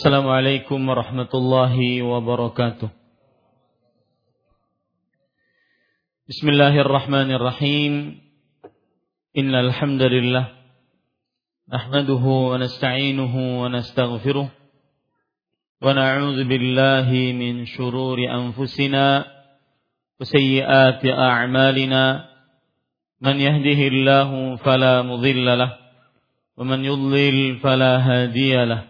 Assalamualaikum warahmatullahi wabarakatuh. Bismillahirrahmanirrahim. Innal alhamdulillah. nahmaduhu nasta'inuhu wa wa na'udzu min shururi anfusina wa sayyiati. Man yahdihillahu fala فلا lah له، man yudlil fala hadiya.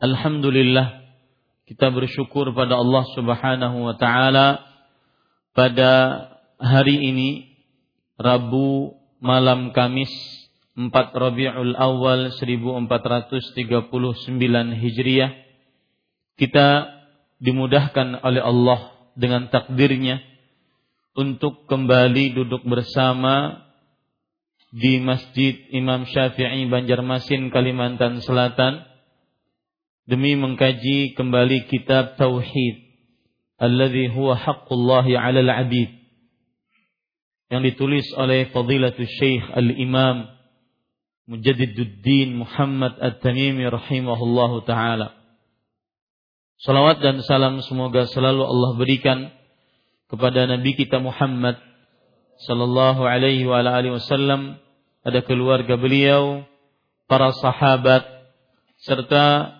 Alhamdulillah kita bersyukur pada Allah Subhanahu wa taala pada hari ini Rabu malam Kamis 4 Rabiul Awal 1439 Hijriah. Kita dimudahkan oleh Allah dengan takdirnya untuk kembali duduk bersama di Masjid Imam Syafi'i Banjarmasin Kalimantan Selatan demi mengkaji kembali kitab tauhid alladhi huwa haqqullahi 'alal 'abid yang ditulis oleh Fadilatul Syekh Al-Imam Mujaddiduddin Muhammad At-Tamimi rahimahullahu taala. Salawat dan salam semoga selalu Allah berikan kepada Nabi kita Muhammad sallallahu alaihi wa alihi wasallam, ada keluarga beliau, para sahabat serta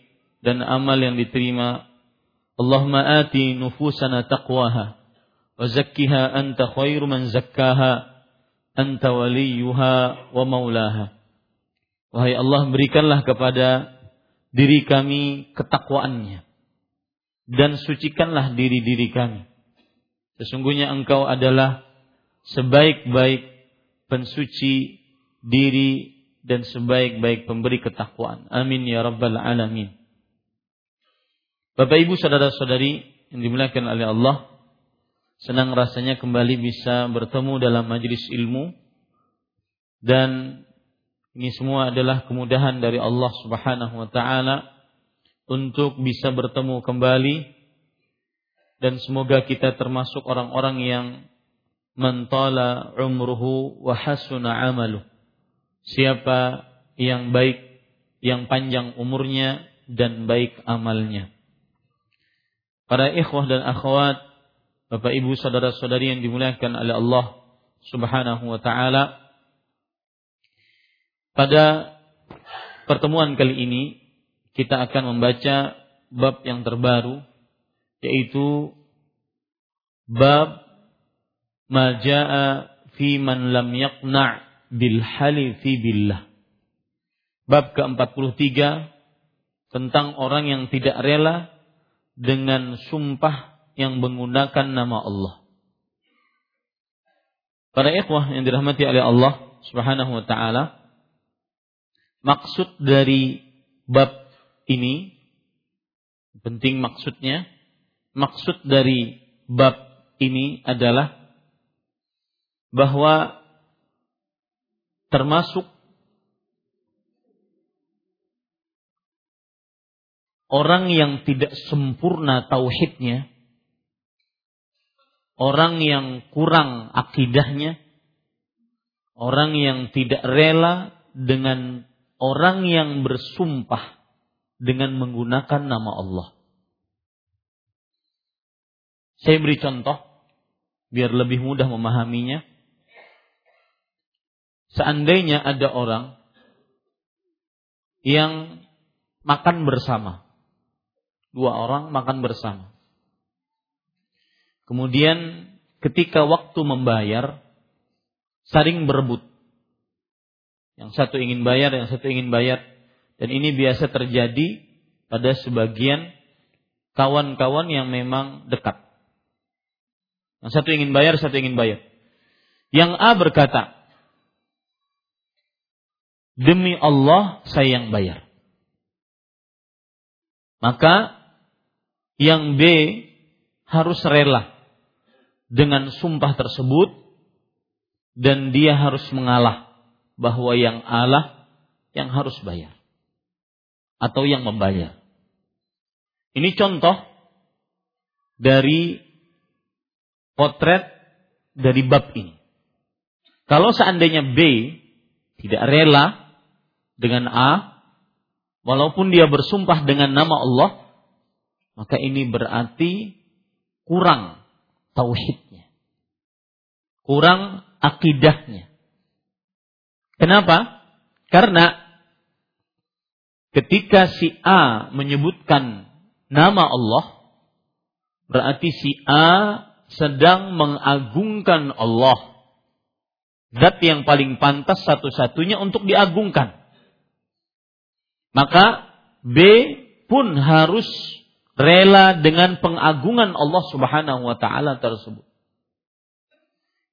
dan amal yang diterima. Allahumma ati nufusana taqwaha wa zakkiha anta khairu man zakkaha anta waliyuha wa maulaha. Wahai Allah berikanlah kepada diri kami ketakwaannya dan sucikanlah diri-diri kami. Sesungguhnya engkau adalah sebaik-baik pensuci diri dan sebaik-baik pemberi ketakwaan. Amin ya rabbal alamin. Bapak Ibu saudara-saudari yang dimuliakan oleh Allah, senang rasanya kembali bisa bertemu dalam majelis ilmu dan ini semua adalah kemudahan dari Allah Subhanahu wa taala untuk bisa bertemu kembali dan semoga kita termasuk orang-orang yang mentala umruhu wa hasuna amalu. Siapa yang baik, yang panjang umurnya dan baik amalnya. Para ikhwah dan akhwat, Bapak Ibu saudara-saudari yang dimuliakan oleh Allah Subhanahu wa taala. Pada pertemuan kali ini kita akan membaca bab yang terbaru yaitu bab majaa fi man lam yaqna' bil halifi billah. Bab ke-43 tentang orang yang tidak rela dengan sumpah yang menggunakan nama Allah. Para ikhwah yang dirahmati oleh Allah Subhanahu wa taala, maksud dari bab ini penting maksudnya. Maksud dari bab ini adalah bahwa termasuk orang yang tidak sempurna tauhidnya, orang yang kurang akidahnya, orang yang tidak rela dengan orang yang bersumpah dengan menggunakan nama Allah. Saya beri contoh biar lebih mudah memahaminya. Seandainya ada orang yang makan bersama, dua orang makan bersama. Kemudian ketika waktu membayar, saling berebut. Yang satu ingin bayar, yang satu ingin bayar. Dan ini biasa terjadi pada sebagian kawan-kawan yang memang dekat. Yang satu ingin bayar, satu ingin bayar. Yang A berkata, demi Allah saya yang bayar. Maka yang B harus rela dengan sumpah tersebut dan dia harus mengalah bahwa yang Allah yang harus bayar atau yang membayar. Ini contoh dari potret dari bab ini. Kalau seandainya B tidak rela dengan A, walaupun dia bersumpah dengan nama Allah, maka ini berarti kurang tauhidnya. Kurang akidahnya. Kenapa? Karena ketika si A menyebutkan nama Allah, berarti si A sedang mengagungkan Allah. Zat yang paling pantas satu-satunya untuk diagungkan. Maka B pun harus rela dengan pengagungan Allah Subhanahu wa taala tersebut.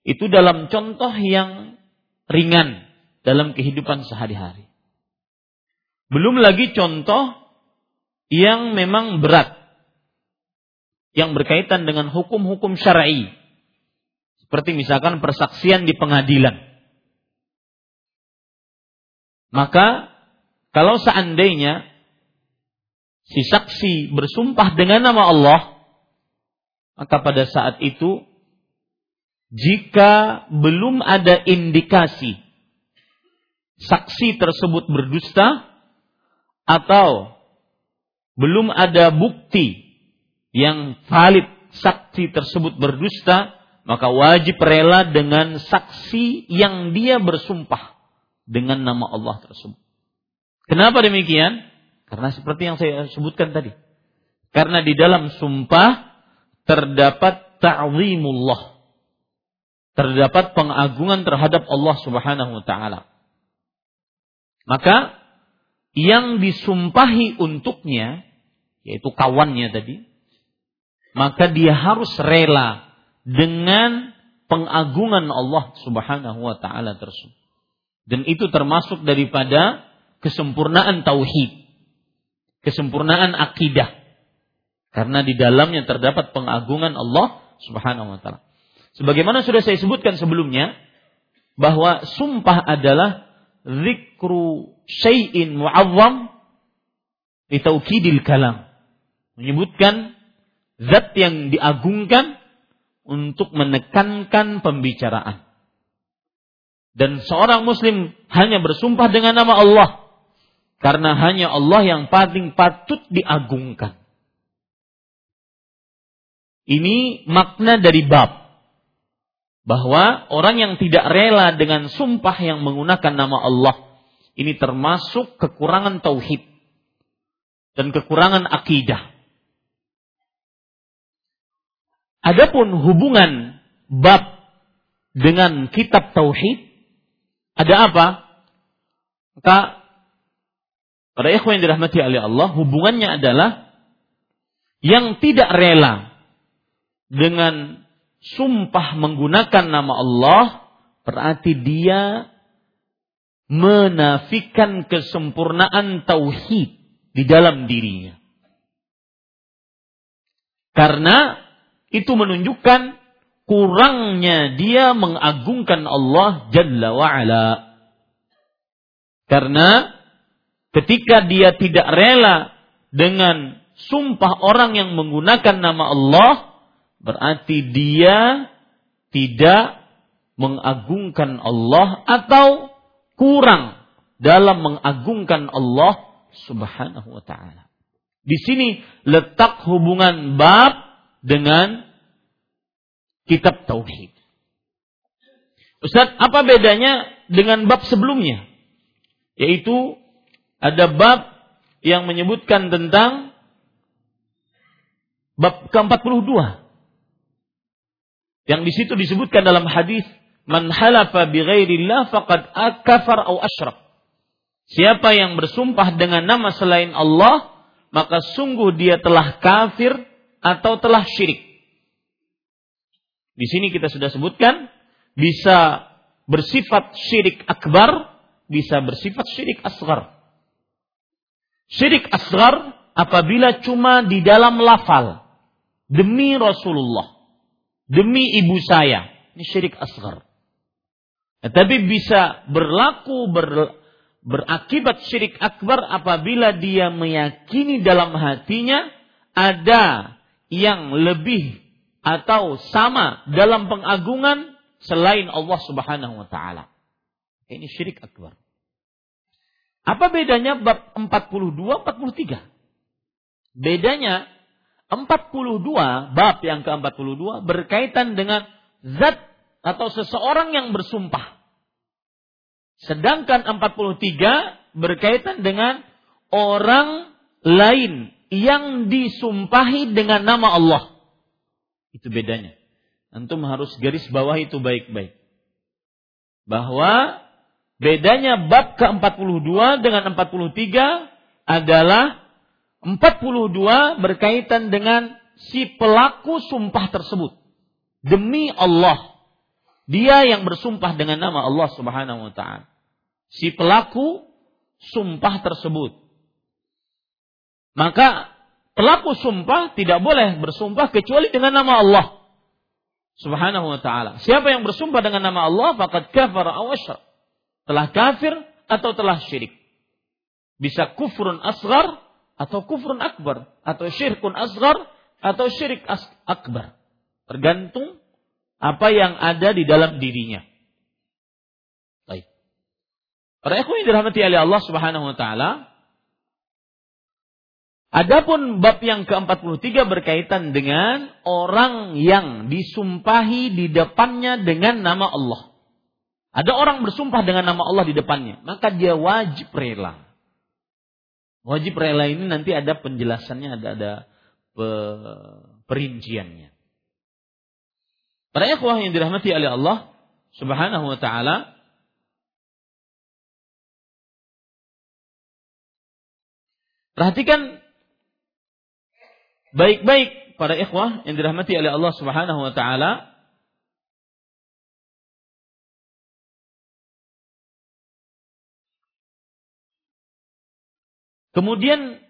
Itu dalam contoh yang ringan dalam kehidupan sehari-hari. Belum lagi contoh yang memang berat yang berkaitan dengan hukum-hukum syar'i. Seperti misalkan persaksian di pengadilan. Maka kalau seandainya si saksi bersumpah dengan nama Allah, maka pada saat itu jika belum ada indikasi saksi tersebut berdusta atau belum ada bukti yang valid saksi tersebut berdusta, maka wajib rela dengan saksi yang dia bersumpah dengan nama Allah tersebut. Kenapa demikian? Karena seperti yang saya sebutkan tadi. Karena di dalam sumpah terdapat ta'zimullah. Terdapat pengagungan terhadap Allah Subhanahu wa taala. Maka yang disumpahi untuknya yaitu kawannya tadi maka dia harus rela dengan pengagungan Allah Subhanahu wa taala tersebut. Dan itu termasuk daripada kesempurnaan tauhid, kesempurnaan akidah. Karena di dalamnya terdapat pengagungan Allah Subhanahu wa taala. Sebagaimana sudah saya sebutkan sebelumnya bahwa sumpah adalah zikru syai'in mu'azzam li kalam. Menyebutkan zat yang diagungkan untuk menekankan pembicaraan. Dan seorang muslim hanya bersumpah dengan nama Allah karena hanya Allah yang paling patut diagungkan. Ini makna dari bab bahwa orang yang tidak rela dengan sumpah yang menggunakan nama Allah ini termasuk kekurangan tauhid dan kekurangan akidah. Adapun hubungan bab dengan kitab tauhid ada apa? Maka para ikhwan yang dirahmati oleh Allah, hubungannya adalah yang tidak rela dengan sumpah menggunakan nama Allah berarti dia menafikan kesempurnaan tauhid di dalam dirinya. Karena itu menunjukkan kurangnya dia mengagungkan Allah Jalla wa'ala. Karena ketika dia tidak rela dengan sumpah orang yang menggunakan nama Allah, berarti dia tidak mengagungkan Allah atau kurang dalam mengagungkan Allah Subhanahu wa taala. Di sini letak hubungan bab dengan kitab tauhid. Ustaz, apa bedanya dengan bab sebelumnya? Yaitu ada bab yang menyebutkan tentang bab ke-42. Yang di situ disebutkan dalam hadis man halafa bighairillah faqad akafar au asyrak. Siapa yang bersumpah dengan nama selain Allah, maka sungguh dia telah kafir atau telah syirik. Di sini kita sudah sebutkan bisa bersifat syirik akbar, bisa bersifat syirik asgar. Syirik asgar apabila cuma di dalam lafal demi Rasulullah, demi ibu saya, ini syirik asgar. Tapi bisa berlaku ber, berakibat syirik akbar apabila dia meyakini dalam hatinya ada yang lebih atau sama dalam pengagungan selain Allah Subhanahu wa taala. Ini syirik akbar. Apa bedanya bab 42 43? Bedanya 42 bab yang ke-42 berkaitan dengan zat atau seseorang yang bersumpah Sedangkan 43 berkaitan dengan orang lain yang disumpahi dengan nama Allah. Itu bedanya. Antum harus garis bawah itu baik-baik. Bahwa bedanya bab ke-42 dengan 43 adalah 42 berkaitan dengan si pelaku sumpah tersebut. Demi Allah dia yang bersumpah dengan nama Allah Subhanahu wa taala. Si pelaku sumpah tersebut. Maka pelaku sumpah tidak boleh bersumpah kecuali dengan nama Allah Subhanahu wa taala. Siapa yang bersumpah dengan nama Allah faqad kafara aw Telah kafir atau telah syirik. Bisa kufrun asgar atau kufrun akbar atau syirkun asgar atau syirik akbar. Tergantung apa yang ada di dalam dirinya. Baik. Para ikhwan dirahmati oleh Allah Subhanahu wa taala, Adapun bab yang ke-43 berkaitan dengan orang yang disumpahi di depannya dengan nama Allah. Ada orang bersumpah dengan nama Allah di depannya, maka dia wajib rela. Wajib rela ini nanti ada penjelasannya, ada ada perinciannya. Para ikhwah yang dirahmati oleh Allah Subhanahu wa taala Perhatikan baik-baik para ikhwah yang dirahmati oleh Allah Subhanahu wa taala Kemudian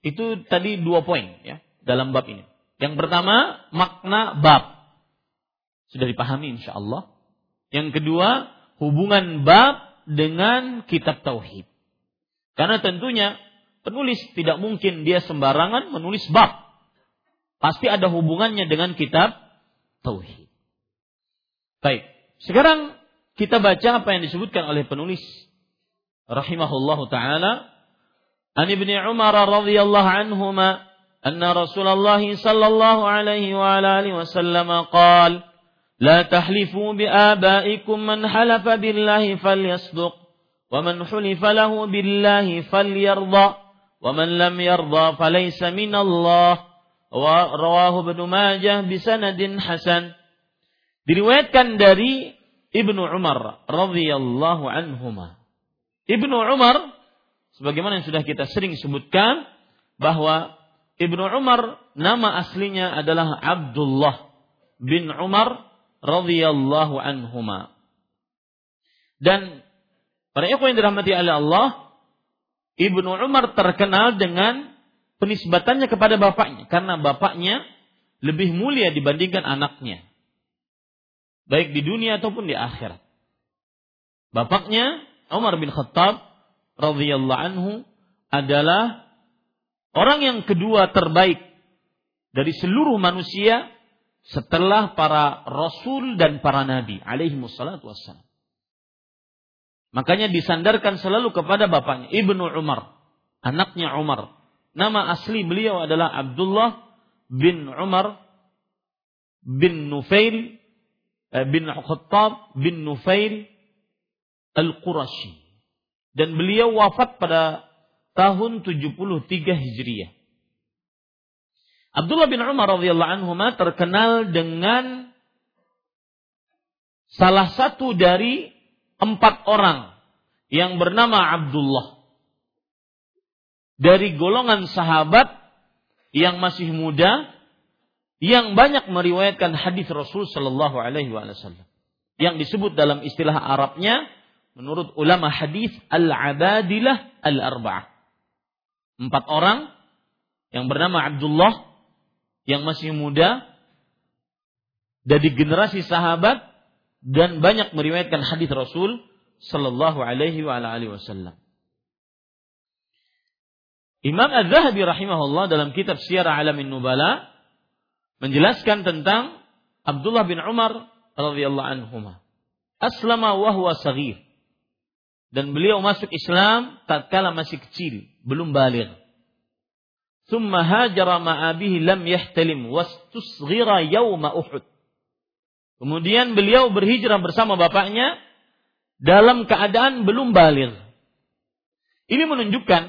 itu tadi dua poin ya dalam bab ini. Yang pertama makna bab. Sudah dipahami insya Allah. Yang kedua, hubungan bab dengan kitab tauhid. Karena tentunya penulis tidak mungkin dia sembarangan menulis bab. Pasti ada hubungannya dengan kitab tauhid. Baik, sekarang kita baca apa yang disebutkan oleh penulis rahimahullahu taala عن ابن عمر رضي الله عنهما أن رسول الله صلى الله عليه وعلى آله وسلم قال: "لا تحلفوا بآبائكم من حلف بالله فليصدق، ومن حلف له بالله فليرضى، ومن لم يرضى فليس من الله" ورواه ابن ماجه بسند حسن. diriwayatkan ابن عمر رضي الله عنهما ابن عمر sebagaimana yang sudah kita sering sebutkan bahwa Ibnu Umar nama aslinya adalah Abdullah bin Umar radhiyallahu anhuma. Dan para ikhwan yang dirahmati oleh Allah, Ibnu Umar terkenal dengan penisbatannya kepada bapaknya karena bapaknya lebih mulia dibandingkan anaknya. Baik di dunia ataupun di akhirat. Bapaknya Umar bin Khattab radhiyallahu anhu adalah orang yang kedua terbaik dari seluruh manusia setelah para rasul dan para nabi alaihi wassalatu wassalam. Makanya disandarkan selalu kepada bapaknya Ibnu Umar, anaknya Umar. Nama asli beliau adalah Abdullah bin Umar bin Nufail eh, bin Khattab bin Nufail Al-Qurashi. Dan beliau wafat pada tahun 73 Hijriah. Abdullah bin Umar radhiyallahu anhu terkenal dengan salah satu dari empat orang yang bernama Abdullah dari golongan sahabat yang masih muda yang banyak meriwayatkan hadis Rasul Shallallahu Alaihi Wasallam yang disebut dalam istilah Arabnya menurut ulama hadis al-abadilah al-arba'ah empat orang yang bernama Abdullah yang masih muda dari generasi sahabat dan banyak meriwayatkan hadis Rasul sallallahu alaihi wa alihi wasallam. Imam Az-Zahabi rahimahullah dalam kitab Syiar Alamin Nubala menjelaskan tentang Abdullah bin Umar radhiyallahu anhuma. Aslama wa huwa saghir. Dan beliau masuk Islam tatkala masih kecil, belum balik. Thumma hajara ma'abihi lam yahtalim wastusghira yawma Uhud. Kemudian beliau berhijrah bersama bapaknya dalam keadaan belum balik. Ini menunjukkan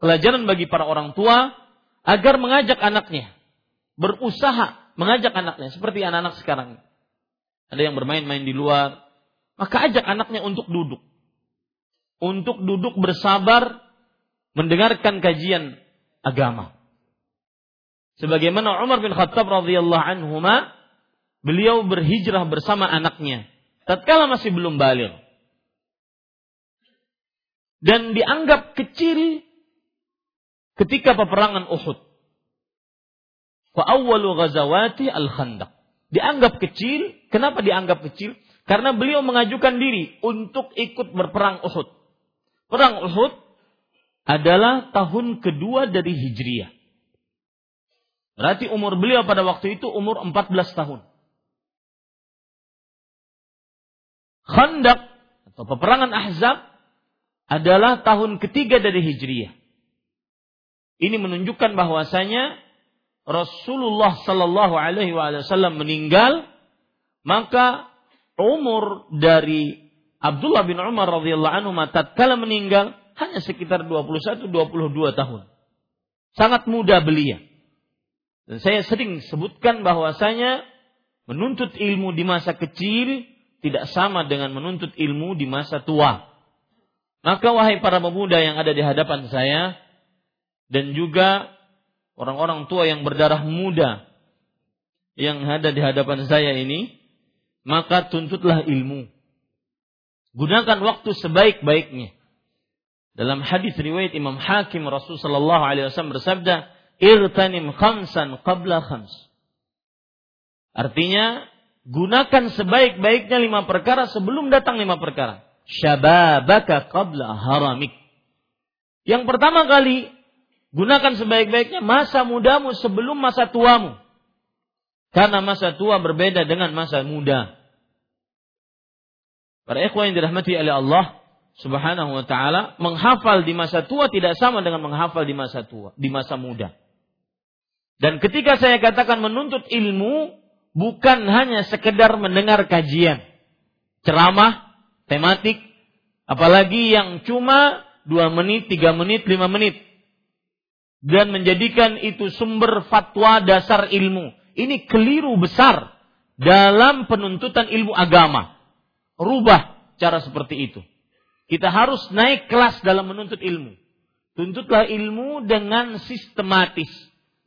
pelajaran bagi para orang tua agar mengajak anaknya berusaha mengajak anaknya seperti anak-anak sekarang. Ada yang bermain-main di luar, maka ajak anaknya untuk duduk. Untuk duduk bersabar mendengarkan kajian agama. Sebagaimana Umar bin Khattab radhiyallahu anhu beliau berhijrah bersama anaknya tatkala masih belum balik. Dan dianggap kecil ketika peperangan Uhud. Fa awwalu ghazawati al-Khandaq. Dianggap kecil, kenapa dianggap kecil? Karena beliau mengajukan diri untuk ikut berperang Uhud. Perang Uhud adalah tahun kedua dari Hijriah. Berarti umur beliau pada waktu itu umur 14 tahun. Khandak atau peperangan Ahzab adalah tahun ketiga dari Hijriyah. Ini menunjukkan bahwasanya Rasulullah Sallallahu Alaihi Wasallam meninggal, maka umur dari Abdullah bin Umar radhiyallahu anhu tatkala meninggal hanya sekitar 21-22 tahun. Sangat muda belia. Dan saya sering sebutkan bahwasanya menuntut ilmu di masa kecil tidak sama dengan menuntut ilmu di masa tua. Maka wahai para pemuda yang ada di hadapan saya dan juga orang-orang tua yang berdarah muda yang ada di hadapan saya ini, maka tuntutlah ilmu. Gunakan waktu sebaik-baiknya. Dalam hadis riwayat Imam Hakim Rasul sallallahu alaihi wasallam bersabda, "Irtanim khamsan qabla khams." Artinya, Gunakan sebaik-baiknya lima perkara sebelum datang lima perkara. Syababaka qabla haramik. Yang pertama kali, gunakan sebaik-baiknya masa mudamu sebelum masa tuamu. Karena masa tua berbeda dengan masa muda. Para ikhwan yang dirahmati oleh Allah Subhanahu wa taala, menghafal di masa tua tidak sama dengan menghafal di masa tua, di masa muda. Dan ketika saya katakan menuntut ilmu, bukan hanya sekedar mendengar kajian, ceramah, tematik, apalagi yang cuma dua menit, tiga menit, lima menit, dan menjadikan itu sumber fatwa dasar ilmu. Ini keliru besar dalam penuntutan ilmu agama. Rubah cara seperti itu. Kita harus naik kelas dalam menuntut ilmu. Tuntutlah ilmu dengan sistematis.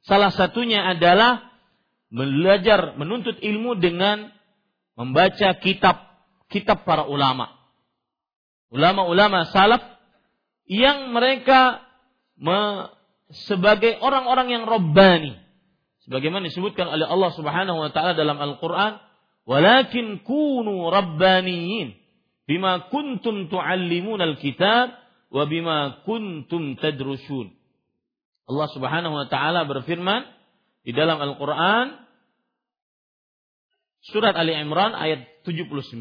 Salah satunya adalah belajar menuntut ilmu dengan membaca kitab kitab para ulama. Ulama-ulama salaf yang mereka me, sebagai orang-orang yang robbani. Sebagaimana disebutkan oleh Allah Subhanahu wa taala dalam Al-Qur'an, "Walakin kunu rabbaniyin bima kuntum tuallimuna al-kitab wa bima kuntum tadrusun." Allah Subhanahu wa taala berfirman di dalam Al-Qur'an surat Ali Imran ayat 79.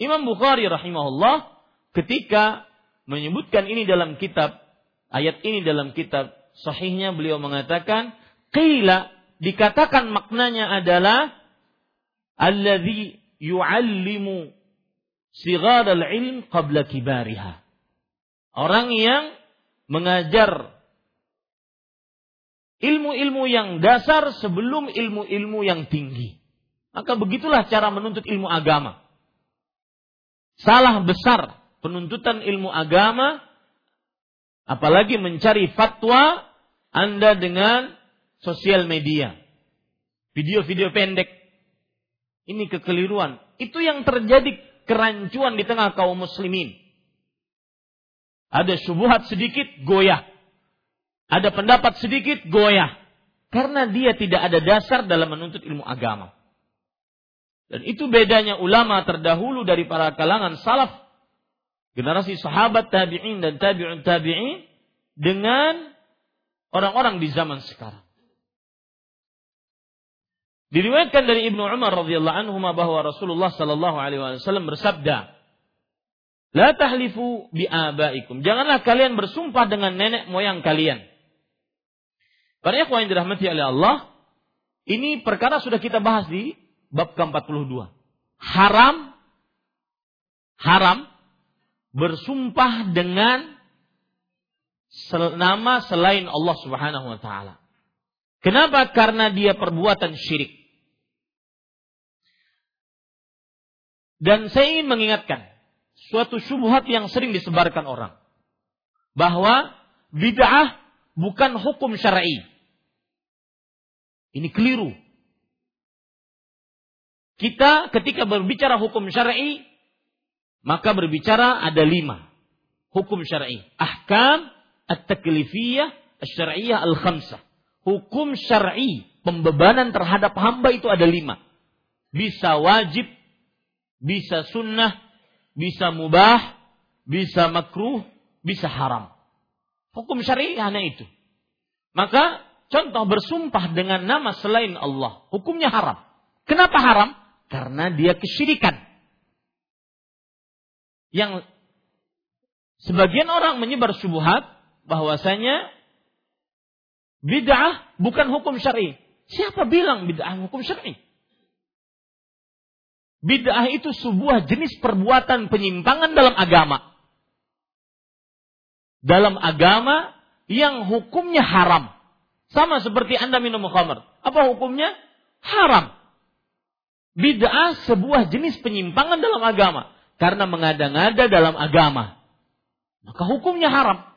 Imam Bukhari rahimahullah ketika menyebutkan ini dalam kitab ayat ini dalam kitab sahihnya beliau mengatakan qila dikatakan maknanya adalah alladhi yu'allimu sigar al-ilm qabla kibariha. Orang yang mengajar ilmu-ilmu yang dasar sebelum ilmu-ilmu yang tinggi. Maka begitulah cara menuntut ilmu agama. Salah besar penuntutan ilmu agama, apalagi mencari fatwa Anda dengan sosial media. Video-video pendek. Ini kekeliruan. Itu yang terjadi kerancuan di tengah kaum muslimin. Ada syubhat sedikit, goyah. Ada pendapat sedikit, goyah. Karena dia tidak ada dasar dalam menuntut ilmu agama. Dan itu bedanya ulama terdahulu dari para kalangan salaf. Generasi sahabat tabi'in dan tabi'un tabi'in dengan orang-orang di zaman sekarang. Diriwayatkan dari Ibnu Umar radhiyallahu anhu bahwa Rasulullah sallallahu alaihi wasallam bersabda, "La tahlifu bi abaikum." Janganlah kalian bersumpah dengan nenek moyang kalian. Para ikhwan yang dirahmati oleh Allah, ini perkara sudah kita bahas di bab ke-42. Haram haram bersumpah dengan nama selain Allah Subhanahu wa taala. Kenapa? Karena dia perbuatan syirik. Dan saya ingin mengingatkan suatu syubhat yang sering disebarkan orang bahwa bid'ah bukan hukum syar'i. Ini keliru. Kita ketika berbicara hukum syar'i maka berbicara ada lima hukum syar'i. Ahkam at-taklifiyah asy-syar'iyyah al-khamsah. Hukum syar'i pembebanan terhadap hamba itu ada lima. Bisa wajib, bisa sunnah, bisa mubah, bisa makruh, bisa haram. Hukum syar'i hanya itu. Maka contoh bersumpah dengan nama selain Allah, hukumnya haram. Kenapa haram? Karena dia kesyirikan. Yang sebagian orang menyebar syubhat bahwasanya bid'ah bukan hukum syar'i. Siapa bilang bid'ah hukum syar'i? Bid'ah itu sebuah jenis perbuatan penyimpangan dalam agama. Dalam agama yang hukumnya haram. Sama seperti Anda minum khamr. Apa hukumnya? Haram. Bid'ah sebuah jenis penyimpangan dalam agama. Karena mengada-ngada dalam agama. Maka hukumnya haram.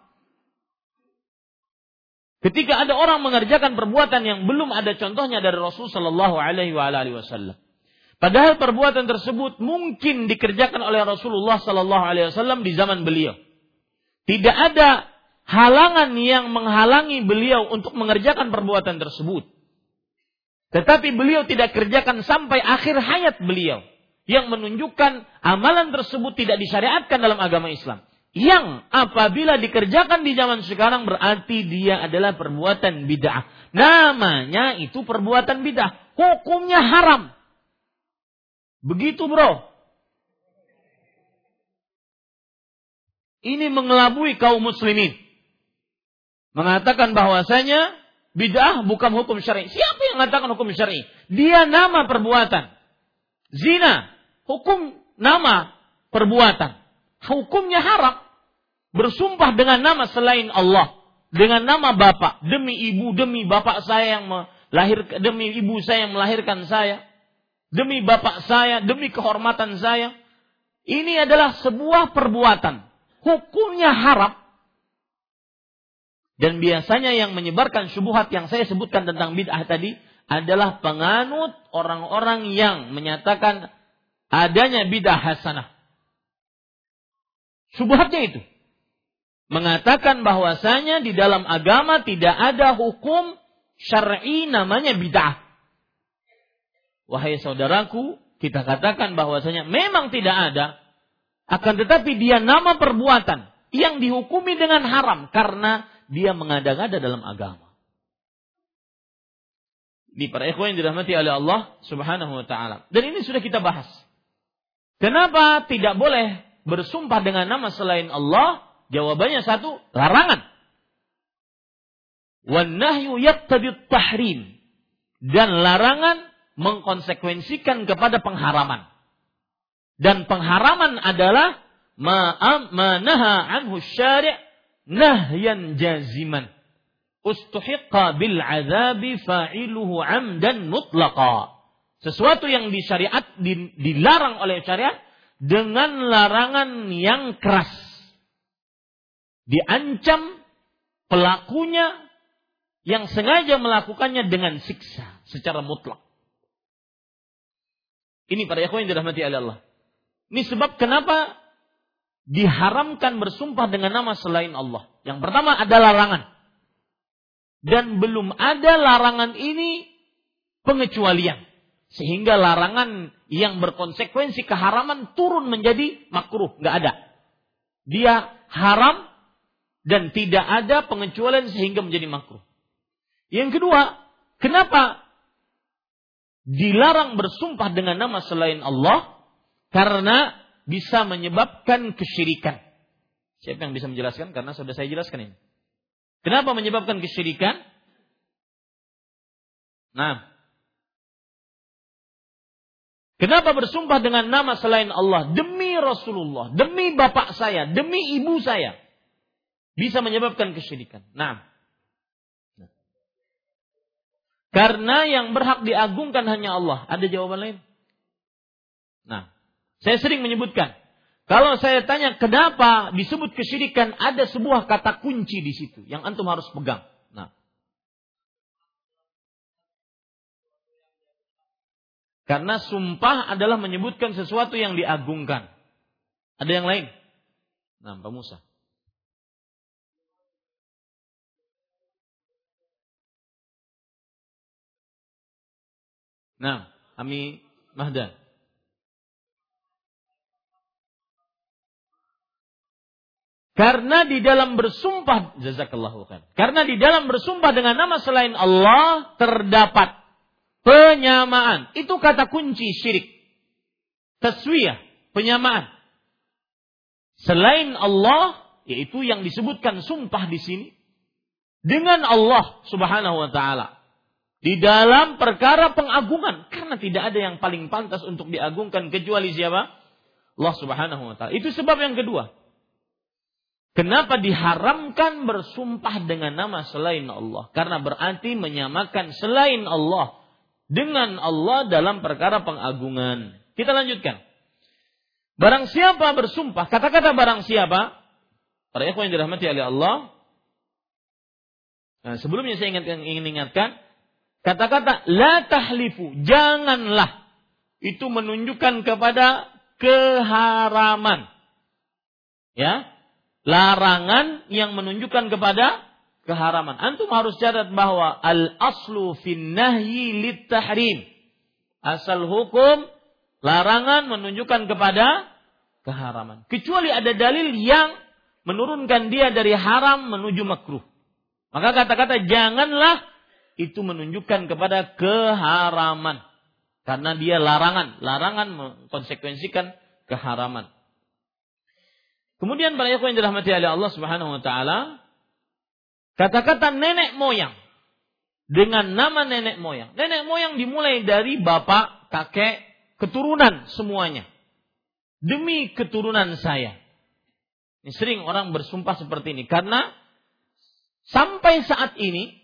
Ketika ada orang mengerjakan perbuatan yang belum ada contohnya dari Rasul Shallallahu Alaihi Wasallam, Padahal perbuatan tersebut mungkin dikerjakan oleh Rasulullah Sallallahu Alaihi Wasallam di zaman beliau. Tidak ada halangan yang menghalangi beliau untuk mengerjakan perbuatan tersebut. Tetapi beliau tidak kerjakan sampai akhir hayat beliau. Yang menunjukkan amalan tersebut tidak disyariatkan dalam agama Islam. Yang apabila dikerjakan di zaman sekarang berarti dia adalah perbuatan bid'ah. Namanya itu perbuatan bid'ah. Hukumnya haram. Begitu bro. Ini mengelabui kaum muslimin. Mengatakan bahwasanya bid'ah bukan hukum syar'i. Siapa yang mengatakan hukum syar'i? Dia nama perbuatan. Zina, hukum nama perbuatan. Hukumnya haram. Bersumpah dengan nama selain Allah. Dengan nama bapak. Demi ibu, demi bapak saya yang melahirkan, demi ibu saya yang melahirkan saya demi bapak saya, demi kehormatan saya. Ini adalah sebuah perbuatan. Hukumnya haram. Dan biasanya yang menyebarkan syubhat yang saya sebutkan tentang bid'ah tadi adalah penganut orang-orang yang menyatakan adanya bidah hasanah. Subhatnya itu. Mengatakan bahwasanya di dalam agama tidak ada hukum syar'i namanya bid'ah. Wahai saudaraku, kita katakan bahwasanya memang tidak ada, akan tetapi dia nama perbuatan yang dihukumi dengan haram karena dia mengada-ngada dalam agama. Di para ikhwan yang dirahmati oleh Allah Subhanahu wa taala. Dan ini sudah kita bahas. Kenapa tidak boleh bersumpah dengan nama selain Allah? Jawabannya satu, larangan. Wan nahyu tahrim. Dan larangan mengkonsekuensikan kepada pengharaman. Dan pengharaman adalah ma'naha anhu syari' nahyan jaziman. Ustuhiqqa bil azabi fa'iluhu amdan mutlaqa. Sesuatu yang disyariat dilarang oleh syariat dengan larangan yang keras. Diancam pelakunya yang sengaja melakukannya dengan siksa secara mutlak. Ini para ikhwan yang dirahmati oleh Allah. Ini sebab kenapa diharamkan bersumpah dengan nama selain Allah. Yang pertama ada larangan. Dan belum ada larangan ini pengecualian. Sehingga larangan yang berkonsekuensi keharaman turun menjadi makruh. Nggak ada. Dia haram dan tidak ada pengecualian sehingga menjadi makruh. Yang kedua, kenapa dilarang bersumpah dengan nama selain Allah? Karena bisa menyebabkan kesyirikan. Siapa yang bisa menjelaskan? Karena sudah saya jelaskan ini. Kenapa menyebabkan kesyirikan? Nah, Kenapa bersumpah dengan nama selain Allah? Demi Rasulullah, demi bapak saya, demi ibu saya. Bisa menyebabkan kesyirikan. Nah. Karena yang berhak diagungkan hanya Allah. Ada jawaban lain? Nah. Saya sering menyebutkan, kalau saya tanya kenapa disebut kesyirikan, ada sebuah kata kunci di situ yang antum harus pegang. Nah, karena sumpah adalah menyebutkan sesuatu yang diagungkan. Ada yang lain? Nah, Pak Musa. Nah, Ami Mahdan. Karena di dalam bersumpah, jazakallahu khair. Karena di dalam bersumpah dengan nama selain Allah terdapat penyamaan. Itu kata kunci syirik. Taswiyah, penyamaan. Selain Allah, yaitu yang disebutkan sumpah di sini dengan Allah Subhanahu wa taala. Di dalam perkara pengagungan karena tidak ada yang paling pantas untuk diagungkan kecuali siapa? Allah Subhanahu wa taala. Itu sebab yang kedua. Kenapa diharamkan bersumpah dengan nama selain Allah? Karena berarti menyamakan selain Allah dengan Allah dalam perkara pengagungan. Kita lanjutkan. Barang siapa bersumpah, kata-kata barang siapa, para ikhwan yang dirahmati oleh Allah. Nah, sebelumnya saya ingatkan, ingin ingatkan, kata-kata la tahlifu, janganlah. Itu menunjukkan kepada keharaman. Ya, larangan yang menunjukkan kepada keharaman. Antum harus catat bahwa al aslu fin nahyi tahrim. Asal hukum larangan menunjukkan kepada keharaman. Kecuali ada dalil yang menurunkan dia dari haram menuju makruh. Maka kata-kata janganlah itu menunjukkan kepada keharaman. Karena dia larangan. Larangan mengkonsekuensikan keharaman. Kemudian para ikhwan yang dirahmati oleh Allah Subhanahu wa taala, kata-kata nenek moyang dengan nama nenek moyang. Nenek moyang dimulai dari bapak, kakek, keturunan semuanya. Demi keturunan saya. Ini sering orang bersumpah seperti ini karena sampai saat ini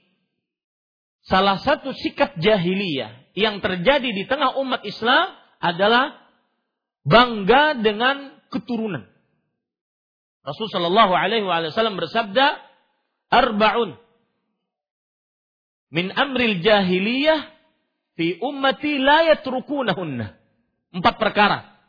salah satu sikap jahiliyah yang terjadi di tengah umat Islam adalah bangga dengan keturunan. Rasul Shallallahu Alaihi Wasallam bersabda, "Arbaun min amril jahiliyah fi ummati la yatrukunahunna. Empat perkara.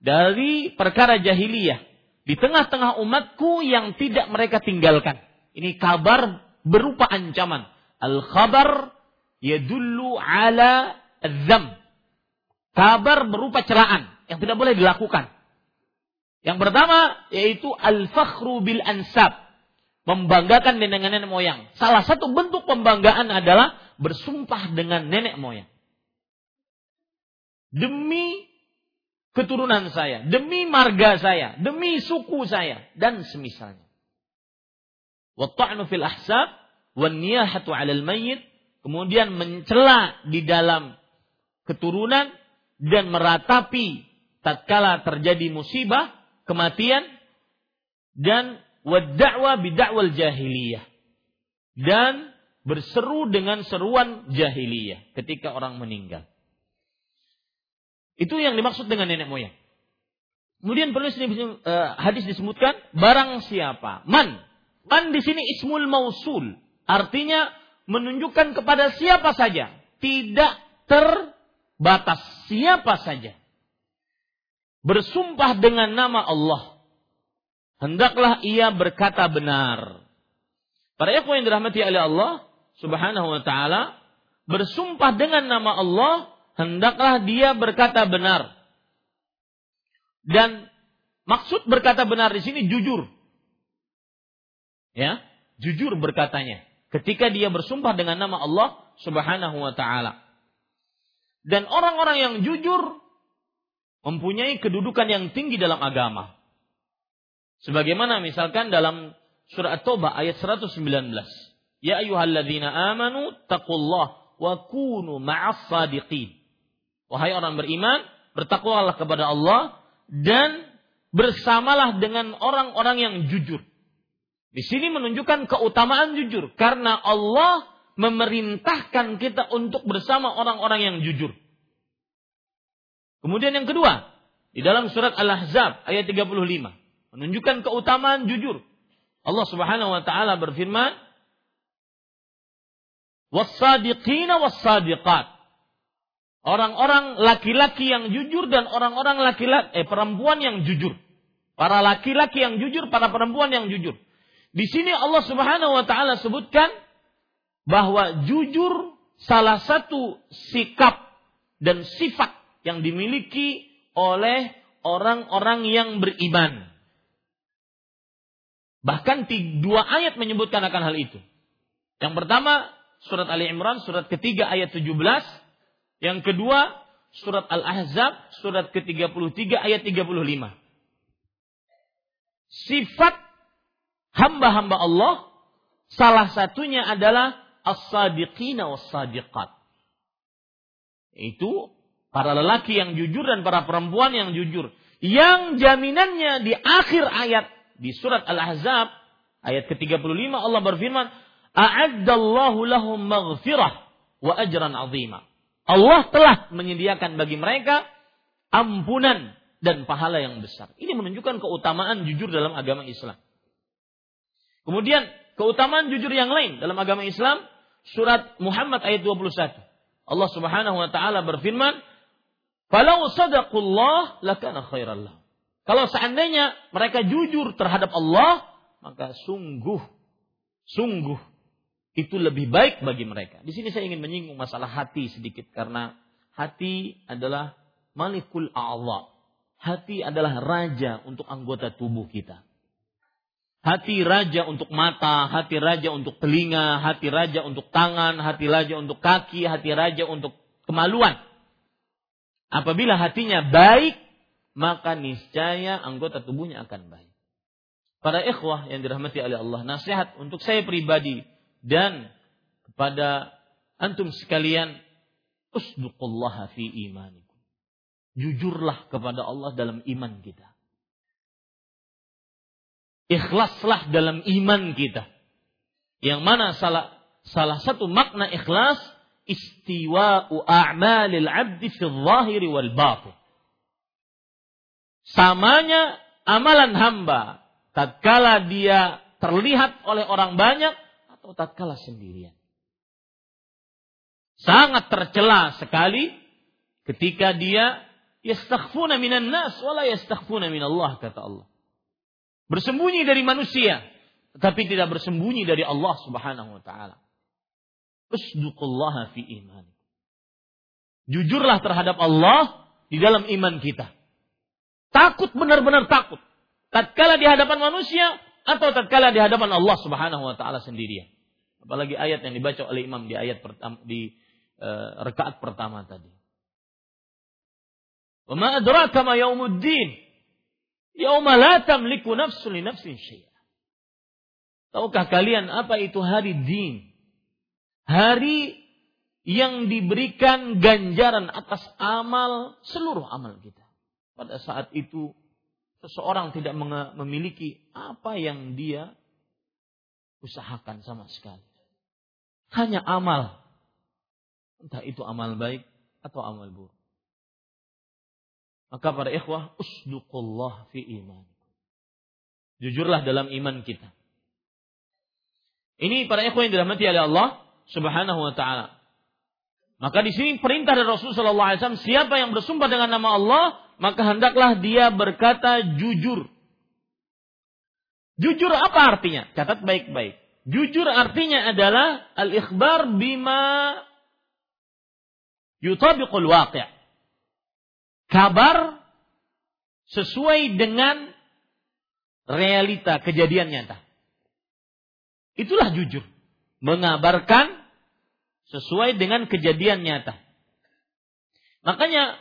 Dari perkara jahiliyah. Di tengah-tengah umatku yang tidak mereka tinggalkan. Ini kabar berupa ancaman. Al-khabar yadullu ala zam. Kabar berupa celaan yang tidak boleh dilakukan. Yang pertama yaitu al-fakhru bil ansab. Membanggakan dengan nenek moyang. Salah satu bentuk pembanggaan adalah bersumpah dengan nenek moyang. Demi keturunan saya, demi marga saya, demi suku saya, dan semisalnya. Watta'nu fil ahsab, wan niyahatu 'alal mayyit, kemudian mencela di dalam keturunan dan meratapi tatkala terjadi musibah, kematian dan wadda'wa bid'awal jahiliyah. Dan berseru dengan seruan jahiliyah ketika orang meninggal. Itu yang dimaksud dengan nenek moyang. Kemudian penulis uh, hadis disebutkan barang siapa man man di sini ismul mausul artinya menunjukkan kepada siapa saja. Tidak terbatas. Siapa saja. Bersumpah dengan nama Allah. Hendaklah ia berkata benar. Para ikhwan yang dirahmati oleh Allah subhanahu wa taala bersumpah dengan nama Allah hendaklah dia berkata benar. Dan maksud berkata benar di sini jujur. Ya, jujur berkatanya ketika dia bersumpah dengan nama Allah Subhanahu wa taala. Dan orang-orang yang jujur mempunyai kedudukan yang tinggi dalam agama. Sebagaimana misalkan dalam surah At-Taubah ayat 119. Ya ayyuhalladzina amanu taqullah wa kunu ma'as sadiqin. Wahai orang beriman, bertakwalah kepada Allah dan bersamalah dengan orang-orang yang jujur. Di sini menunjukkan keutamaan jujur karena Allah memerintahkan kita untuk bersama orang-orang yang jujur. Kemudian yang kedua, di dalam surat Al-Ahzab ayat 35 menunjukkan keutamaan jujur. Allah Subhanahu wa taala berfirman, "Was-sadiqina was-sadiqat." Orang-orang laki-laki yang jujur dan orang-orang laki-laki eh perempuan yang jujur. Para laki-laki yang jujur, para perempuan yang jujur. Di sini Allah Subhanahu wa taala sebutkan bahwa jujur salah satu sikap dan sifat yang dimiliki oleh orang-orang yang beriman. Bahkan dua ayat menyebutkan akan hal itu. Yang pertama, surat Ali Imran, surat ketiga ayat 17 yang kedua, surat Al-Ahzab, surat ke-33 ayat 35. Sifat hamba-hamba Allah salah satunya adalah as-sadiqina was-sadiqat. Itu para lelaki yang jujur dan para perempuan yang jujur. Yang jaminannya di akhir ayat di surat Al-Ahzab ayat ke-35 Allah berfirman, "A'addallahu lahum maghfirah wa ajran 'azima." Allah telah menyediakan bagi mereka ampunan dan pahala yang besar. Ini menunjukkan keutamaan jujur dalam agama Islam. Kemudian keutamaan jujur yang lain dalam agama Islam surat Muhammad ayat 21. Allah Subhanahu wa taala berfirman, "Falau sadaqullah lakana khairal Kalau seandainya mereka jujur terhadap Allah, maka sungguh sungguh itu lebih baik bagi mereka. Di sini saya ingin menyinggung masalah hati sedikit karena hati adalah malikul Allah. Hati adalah raja untuk anggota tubuh kita. Hati raja untuk mata, hati raja untuk telinga, hati raja untuk tangan, hati raja untuk kaki, hati raja untuk kemaluan. Apabila hatinya baik, maka niscaya anggota tubuhnya akan baik. Para ikhwah yang dirahmati oleh Allah, nasihat untuk saya pribadi dan kepada antum sekalian usduqullaha fi imanikum. Jujurlah kepada Allah dalam iman kita. Ikhlaslah dalam iman kita. Yang mana salah salah satu makna ikhlas istiwa'u a'malil 'abdi fi dhahiri wal batin. Samanya amalan hamba tatkala dia terlihat oleh orang banyak atau tatkala sendirian. Sangat tercela sekali ketika dia yastakhfuna minan nas wala yastakhfuna minallah kata Allah. Bersembunyi dari manusia tetapi tidak bersembunyi dari Allah Subhanahu wa taala. Usduqullaha fi iman. Jujurlah terhadap Allah di dalam iman kita. Takut benar-benar takut. Tatkala di hadapan manusia atau tatkala di hadapan Allah Subhanahu wa taala sendirian. Apalagi ayat yang dibaca oleh imam di ayat pertama di uh, rekaat pertama tadi. Wa ma adraka? Yauma la tamliku nafsun li nafsin syai'a. Tahukah kalian apa itu hari din? Hari yang diberikan ganjaran atas amal seluruh amal kita. Pada saat itu seseorang tidak memiliki apa yang dia usahakan sama sekali. Hanya amal. Entah itu amal baik atau amal buruk. Maka para ikhwah, usduqullah fi iman. Jujurlah dalam iman kita. Ini para ikhwah yang dirahmati oleh Allah Subhanahu wa taala. Maka di sini perintah dari Rasulullah SAW, siapa yang bersumpah dengan nama Allah, maka hendaklah dia berkata jujur. Jujur apa artinya? Catat baik-baik. Jujur artinya adalah al-ikhbar bima yutabiqul waqi'. Kabar sesuai dengan realita kejadian nyata. Itulah jujur. Mengabarkan sesuai dengan kejadian nyata. Makanya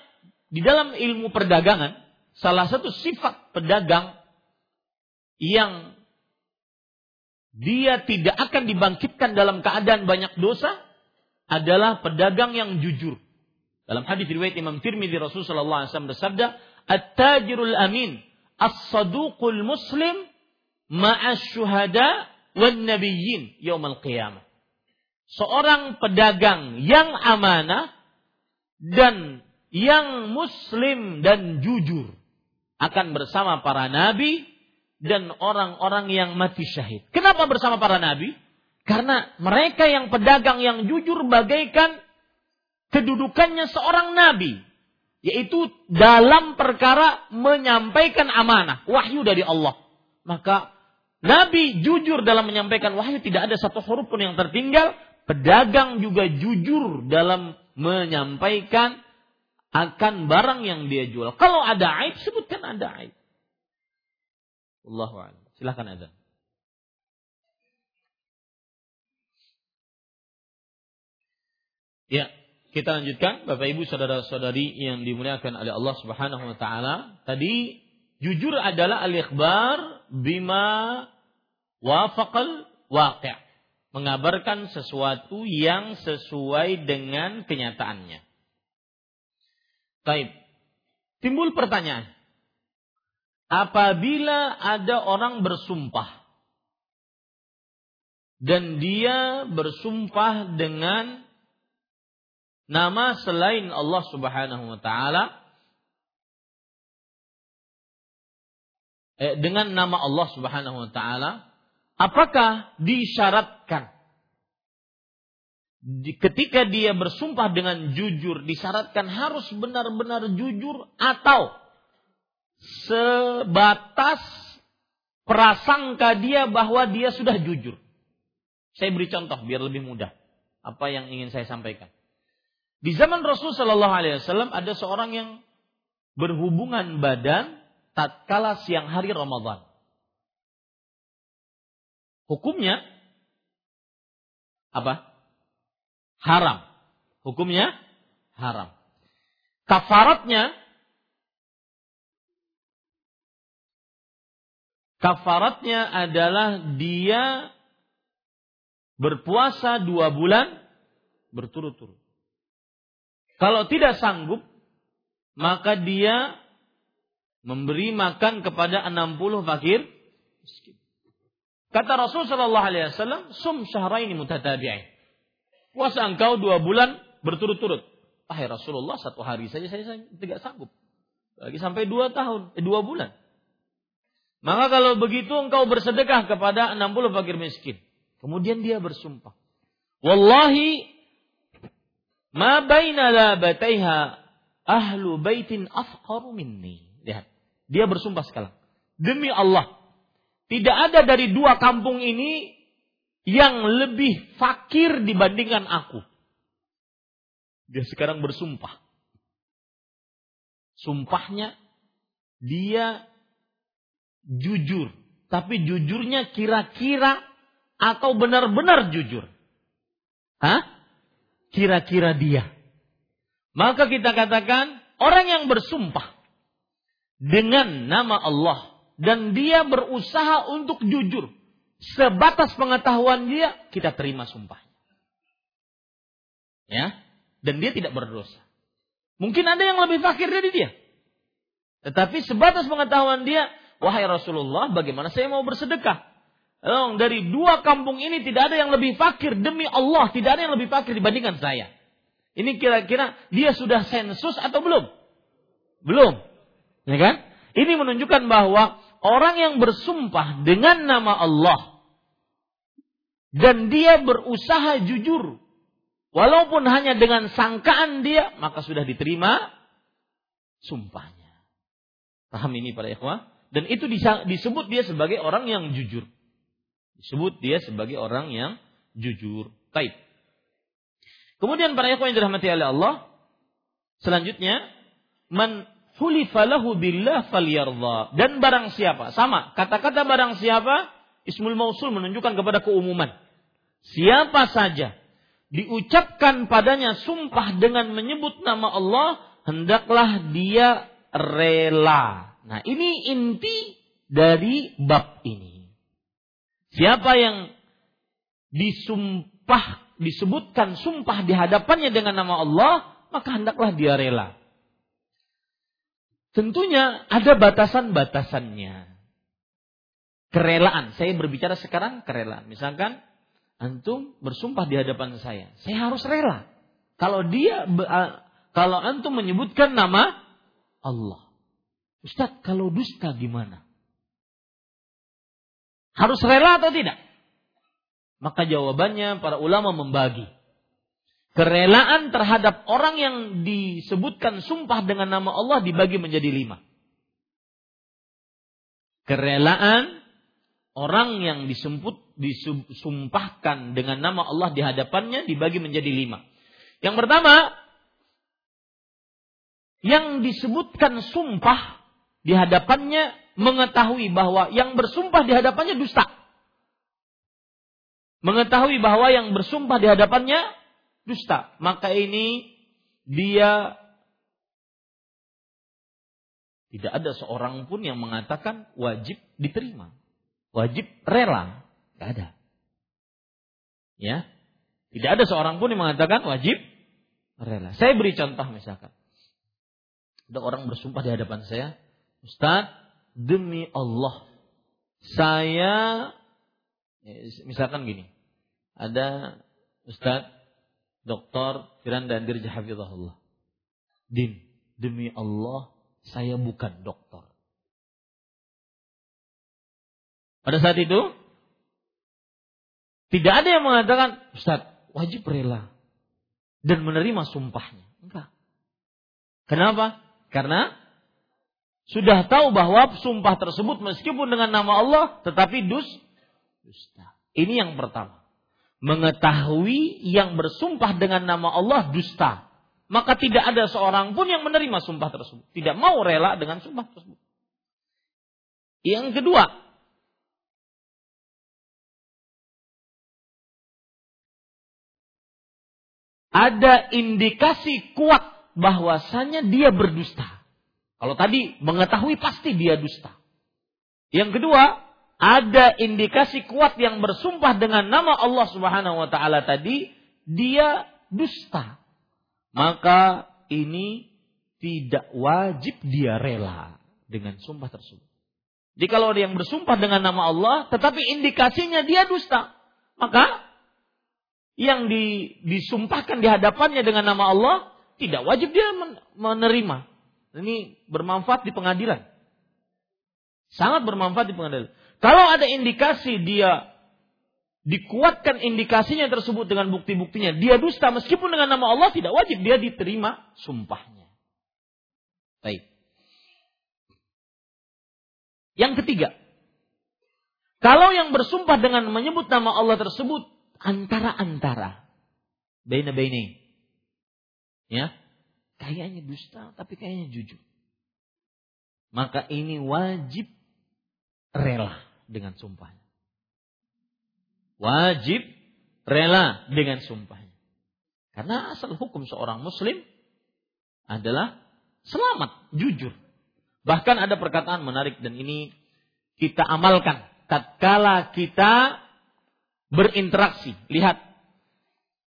di dalam ilmu perdagangan, salah satu sifat pedagang yang dia tidak akan dibangkitkan dalam keadaan banyak dosa adalah pedagang yang jujur. Dalam hadis riwayat Imam Tirmidzi Rasulullah SAW bersabda, "At-tajirul amin, as-saduqul muslim ma'as syuhada wan nabiyyin yaumal qiyamah." Seorang pedagang yang amanah dan yang muslim dan jujur akan bersama para nabi dan orang-orang yang mati syahid. Kenapa bersama para nabi? Karena mereka yang pedagang yang jujur bagaikan kedudukannya seorang nabi, yaitu dalam perkara menyampaikan amanah, wahyu dari Allah. Maka nabi jujur dalam menyampaikan wahyu, tidak ada satu huruf pun yang tertinggal. Pedagang juga jujur dalam menyampaikan akan barang yang dia jual. Kalau ada aib, sebutkan ada aib. Allah Silahkan ada. Ya, kita lanjutkan Bapak Ibu saudara-saudari yang dimuliakan oleh Allah Subhanahu wa taala. Tadi jujur adalah al-ikhbar bima wafaqal waqi'. Mengabarkan sesuatu yang sesuai dengan kenyataannya. Baik. Timbul pertanyaan. Apabila ada orang bersumpah dan dia bersumpah dengan nama selain Allah Subhanahu wa taala eh, dengan nama Allah Subhanahu wa taala apakah disyaratkan ketika dia bersumpah dengan jujur disyaratkan harus benar-benar jujur atau sebatas prasangka dia bahwa dia sudah jujur. Saya beri contoh biar lebih mudah apa yang ingin saya sampaikan. Di zaman Rasul Shallallahu Alaihi Wasallam ada seorang yang berhubungan badan tatkala siang hari Ramadan. Hukumnya apa? haram. Hukumnya haram. Kafaratnya kafaratnya adalah dia berpuasa dua bulan berturut-turut. Kalau tidak sanggup, maka dia memberi makan kepada 60 fakir Kata Rasul Shallallahu Alaihi Wasallam, sum syahraini mutatabi'in. Puasa engkau dua bulan berturut-turut. Wahai Rasulullah satu hari saja saya tidak sanggup. Lagi sampai dua tahun, eh, dua bulan. Maka kalau begitu engkau bersedekah kepada 60 fakir miskin. Kemudian dia bersumpah. Wallahi Ma baina labataiha ahlu baitin afqaru minni. Lihat. Dia bersumpah sekarang. Demi Allah. Tidak ada dari dua kampung ini yang lebih fakir dibandingkan aku. Dia sekarang bersumpah. Sumpahnya dia jujur. Tapi jujurnya kira-kira atau benar-benar jujur. Hah? Kira-kira dia. Maka kita katakan orang yang bersumpah dengan nama Allah dan dia berusaha untuk jujur sebatas pengetahuan dia kita terima sumpah. Ya, dan dia tidak berdosa. Mungkin ada yang lebih fakir dari dia. Tetapi sebatas pengetahuan dia, wahai Rasulullah, bagaimana saya mau bersedekah? Dari dua kampung ini tidak ada yang lebih fakir demi Allah, tidak ada yang lebih fakir dibandingkan saya. Ini kira-kira dia sudah sensus atau belum? Belum. Ya kan? Ini menunjukkan bahwa orang yang bersumpah dengan nama Allah dan dia berusaha jujur walaupun hanya dengan sangkaan dia maka sudah diterima sumpahnya. Paham ini para ikhwah? Dan itu disebut dia sebagai orang yang jujur. Disebut dia sebagai orang yang jujur. Taib. Kemudian para ikhwah yang dirahmati oleh Allah, selanjutnya man hulifalahu billah. Dan barang siapa, sama, kata-kata barang siapa, ismul mausul menunjukkan kepada keumuman. Siapa saja diucapkan padanya sumpah dengan menyebut nama Allah, hendaklah dia rela. Nah, ini inti dari bab ini. Siapa yang disumpah disebutkan sumpah di hadapannya dengan nama Allah, maka hendaklah dia rela. Tentunya ada batasan-batasannya. Kerelaan. Saya berbicara sekarang kerelaan. Misalkan antum bersumpah di hadapan saya, saya harus rela. Kalau dia kalau antum menyebutkan nama Allah. Ustaz, kalau dusta gimana? Harus rela atau tidak? Maka jawabannya para ulama membagi. Kerelaan terhadap orang yang disebutkan sumpah dengan nama Allah dibagi menjadi lima. Kerelaan orang yang disebut disumpahkan dengan nama Allah di hadapannya dibagi menjadi lima. Yang pertama, yang disebutkan sumpah di hadapannya mengetahui bahwa yang bersumpah di hadapannya dusta. Mengetahui bahwa yang bersumpah di hadapannya dusta, maka ini dia tidak ada seorang pun yang mengatakan wajib diterima. Wajib rela. Tidak ada. Ya. Tidak ada seorang pun yang mengatakan wajib rela. Saya beri contoh misalkan. Ada orang bersumpah di hadapan saya. Ustaz, demi Allah. Saya, eh, misalkan gini. Ada Ustaz, Dr. Firanda Dirja Hafizahullah. Din, demi Allah saya bukan dokter. Pada saat itu tidak ada yang mengatakan, Ustaz, wajib rela dan menerima sumpahnya. Enggak. Kenapa? Karena sudah tahu bahwa sumpah tersebut meskipun dengan nama Allah tetapi dus dusta. Ini yang pertama mengetahui yang bersumpah dengan nama Allah dusta, maka tidak ada seorang pun yang menerima sumpah tersebut, tidak mau rela dengan sumpah tersebut. Yang kedua, ada indikasi kuat bahwasanya dia berdusta. Kalau tadi mengetahui pasti dia dusta. Yang kedua, ada indikasi kuat yang bersumpah dengan nama Allah Subhanahu wa taala tadi, dia dusta. Maka ini tidak wajib dia rela dengan sumpah tersebut. Jadi kalau ada yang bersumpah dengan nama Allah, tetapi indikasinya dia dusta, maka yang di, disumpahkan di hadapannya dengan nama Allah tidak wajib dia menerima. Ini bermanfaat di pengadilan. Sangat bermanfaat di pengadilan. Kalau ada indikasi dia dikuatkan indikasinya tersebut dengan bukti-buktinya, dia dusta meskipun dengan nama Allah tidak wajib dia diterima sumpahnya. Baik. Yang ketiga, kalau yang bersumpah dengan menyebut nama Allah tersebut antara-antara, baina baini. Ya. Kayaknya dusta tapi kayaknya jujur. Maka ini wajib rela dengan sumpahnya. Wajib rela dengan sumpahnya. Karena asal hukum seorang muslim adalah selamat, jujur. Bahkan ada perkataan menarik dan ini kita amalkan tatkala kita berinteraksi. Lihat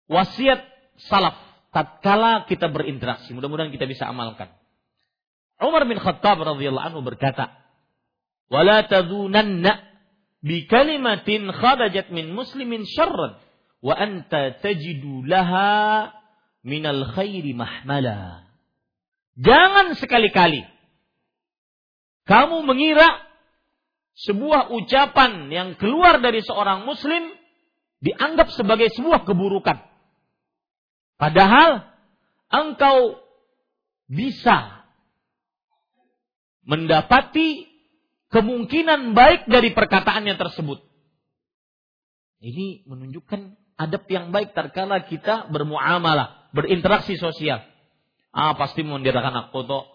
wasiat salaf tatkala kita berinteraksi. Mudah-mudahan kita bisa amalkan. Umar bin Khattab radhiyallahu anhu berkata, "Wala tadhunanna bi kalimatin kharajat min muslimin syarran wa anta tajidu laha minal khairi mahmala. Jangan sekali-kali kamu mengira sebuah ucapan yang keluar dari seorang muslim dianggap sebagai sebuah keburukan. Padahal engkau bisa mendapati kemungkinan baik dari perkataannya tersebut. Ini menunjukkan adab yang baik terkala kita bermuamalah, berinteraksi sosial. Ah, pasti mau anak foto.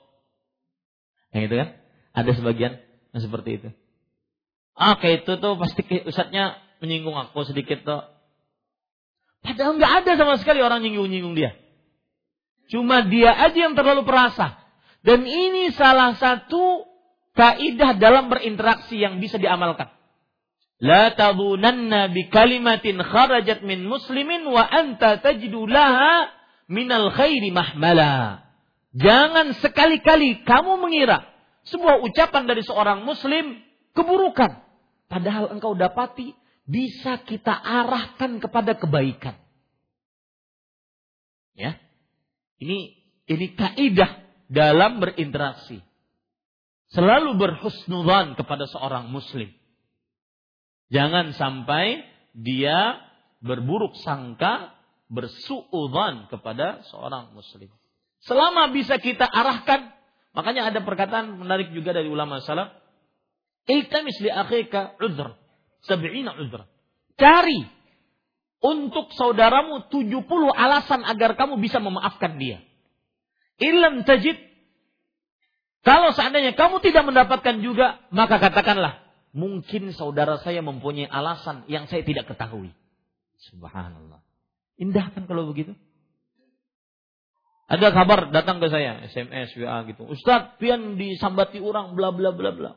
Yang itu kan? Ada sebagian yang seperti itu. Ah, kayak itu tuh pasti ustadznya menyinggung aku sedikit tuh. Padahal nggak ada sama sekali orang nyinggung-nyinggung dia. Cuma dia aja yang terlalu perasa. Dan ini salah satu kaidah dalam berinteraksi yang bisa diamalkan. La tadunanna bi kalimatin kharajat min muslimin wa anta tajidu minal khairi mahmala. Jangan sekali-kali kamu mengira sebuah ucapan dari seorang muslim keburukan. Padahal engkau dapati bisa kita arahkan kepada kebaikan. Ya. Ini ini kaidah dalam berinteraksi selalu berhusnudzan kepada seorang muslim. Jangan sampai dia berburuk sangka, bersuudzan kepada seorang muslim. Selama bisa kita arahkan, makanya ada perkataan menarik juga dari ulama salaf, iltamis li akhika udhr, sab'ina udhr. Cari untuk saudaramu 70 alasan agar kamu bisa memaafkan dia. Ilam tajid kalau seandainya kamu tidak mendapatkan juga, maka katakanlah, mungkin saudara saya mempunyai alasan yang saya tidak ketahui. Subhanallah. Indah kan kalau begitu? Ada kabar datang ke saya, SMS, WA gitu. Ustaz, pian disambati orang, bla bla bla bla.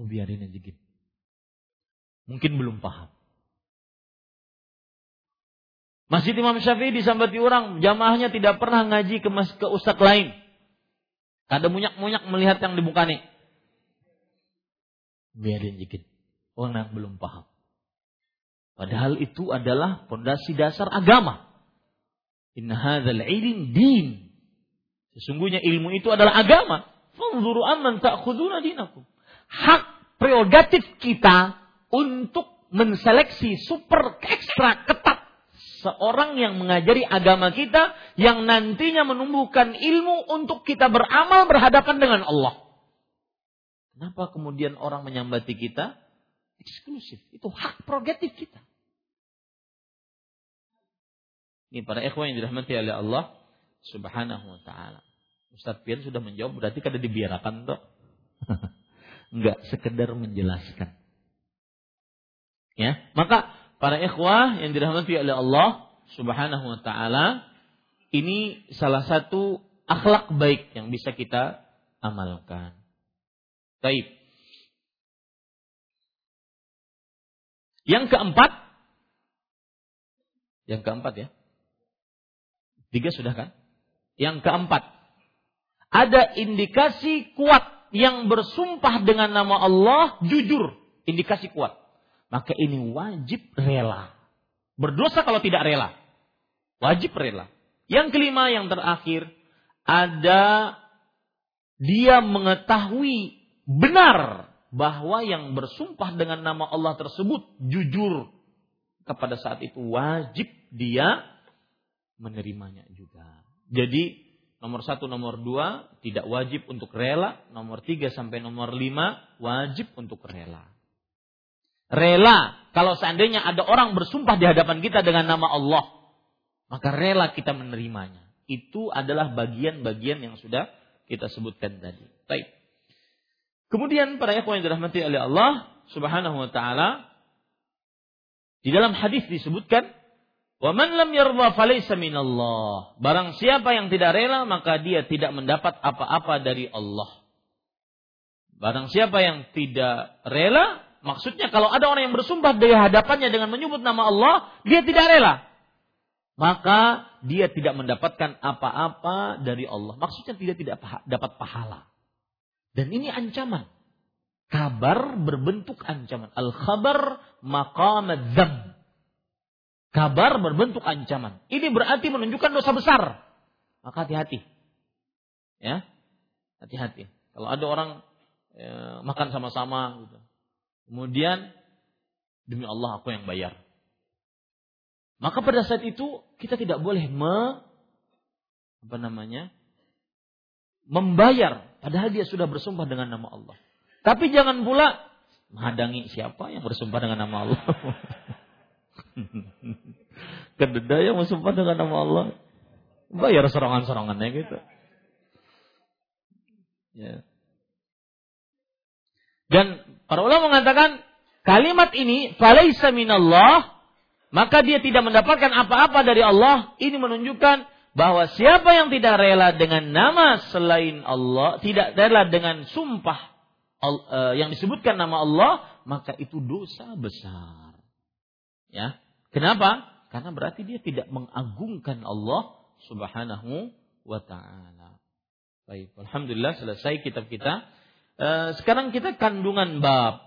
Oh biarin aja gitu. Mungkin belum paham. Masjid Imam Syafi'i disambati orang, jamaahnya tidak pernah ngaji ke, mas, ke ustaz lain. Ada munyak-munyak melihat yang di nih. Biarin dikit. Orang belum paham. Padahal itu adalah fondasi dasar agama. Inna hadzal ilm din. Sesungguhnya ilmu itu adalah agama. Fanzuru amman ta'khuduna dinakum. Hak prerogatif kita untuk menseleksi super ekstra ketat seorang yang mengajari agama kita yang nantinya menumbuhkan ilmu untuk kita beramal berhadapan dengan Allah. Kenapa kemudian orang menyambati kita? Eksklusif. Itu hak prerogatif kita. Ini para ikhwan yang dirahmati oleh Allah subhanahu wa ta'ala. Ustaz Pian sudah menjawab berarti kada dibiarkan toh. Enggak, sekedar menjelaskan. Ya, maka para ikhwah yang dirahmati oleh Allah Subhanahu wa taala, ini salah satu akhlak baik yang bisa kita amalkan. Baik. Yang keempat, yang keempat ya. Tiga sudah kan? Yang keempat, ada indikasi kuat yang bersumpah dengan nama Allah jujur, indikasi kuat maka ini wajib rela. Berdosa kalau tidak rela. Wajib rela. Yang kelima, yang terakhir, ada dia mengetahui benar bahwa yang bersumpah dengan nama Allah tersebut jujur kepada saat itu wajib dia menerimanya juga. Jadi nomor satu, nomor dua tidak wajib untuk rela, nomor tiga sampai nomor lima wajib untuk rela. Rela kalau seandainya ada orang bersumpah di hadapan kita dengan nama Allah, maka rela kita menerimanya. Itu adalah bagian-bagian yang sudah kita sebutkan tadi. Baik. Kemudian para ikhwan yang dirahmati oleh Allah Subhanahu wa taala di dalam hadis disebutkan Wa man lam yarda minallah. Barang siapa yang tidak rela maka dia tidak mendapat apa-apa dari Allah. Barang siapa yang tidak rela, maksudnya kalau ada orang yang bersumpah di hadapannya dengan menyebut nama Allah, dia tidak rela. Maka dia tidak mendapatkan apa-apa dari Allah. Maksudnya tidak tidak dapat pahala. Dan ini ancaman. Kabar berbentuk ancaman. Al-khabar maqam dzam. Kabar berbentuk ancaman. Ini berarti menunjukkan dosa besar. Maka hati-hati. Ya. Hati-hati. Kalau ada orang ya, makan sama-sama gitu. Kemudian demi Allah aku yang bayar. Maka pada saat itu kita tidak boleh me apa namanya? membayar padahal dia sudah bersumpah dengan nama Allah. Tapi jangan pula menghadangi siapa yang bersumpah dengan nama Allah. Kededa yang bersumpah dengan nama Allah. Bayar serangan-serangannya gitu. Ya. Dan para ulama mengatakan kalimat ini falaisa minallah maka dia tidak mendapatkan apa-apa dari Allah. Ini menunjukkan bahwa siapa yang tidak rela dengan nama selain Allah, tidak rela dengan sumpah eh, yang disebutkan nama Allah, maka itu dosa besar. Ya. Kenapa? Karena berarti dia tidak mengagungkan Allah Subhanahu wa taala. Baik, alhamdulillah selesai kitab kita. Eh, sekarang kita kandungan bab.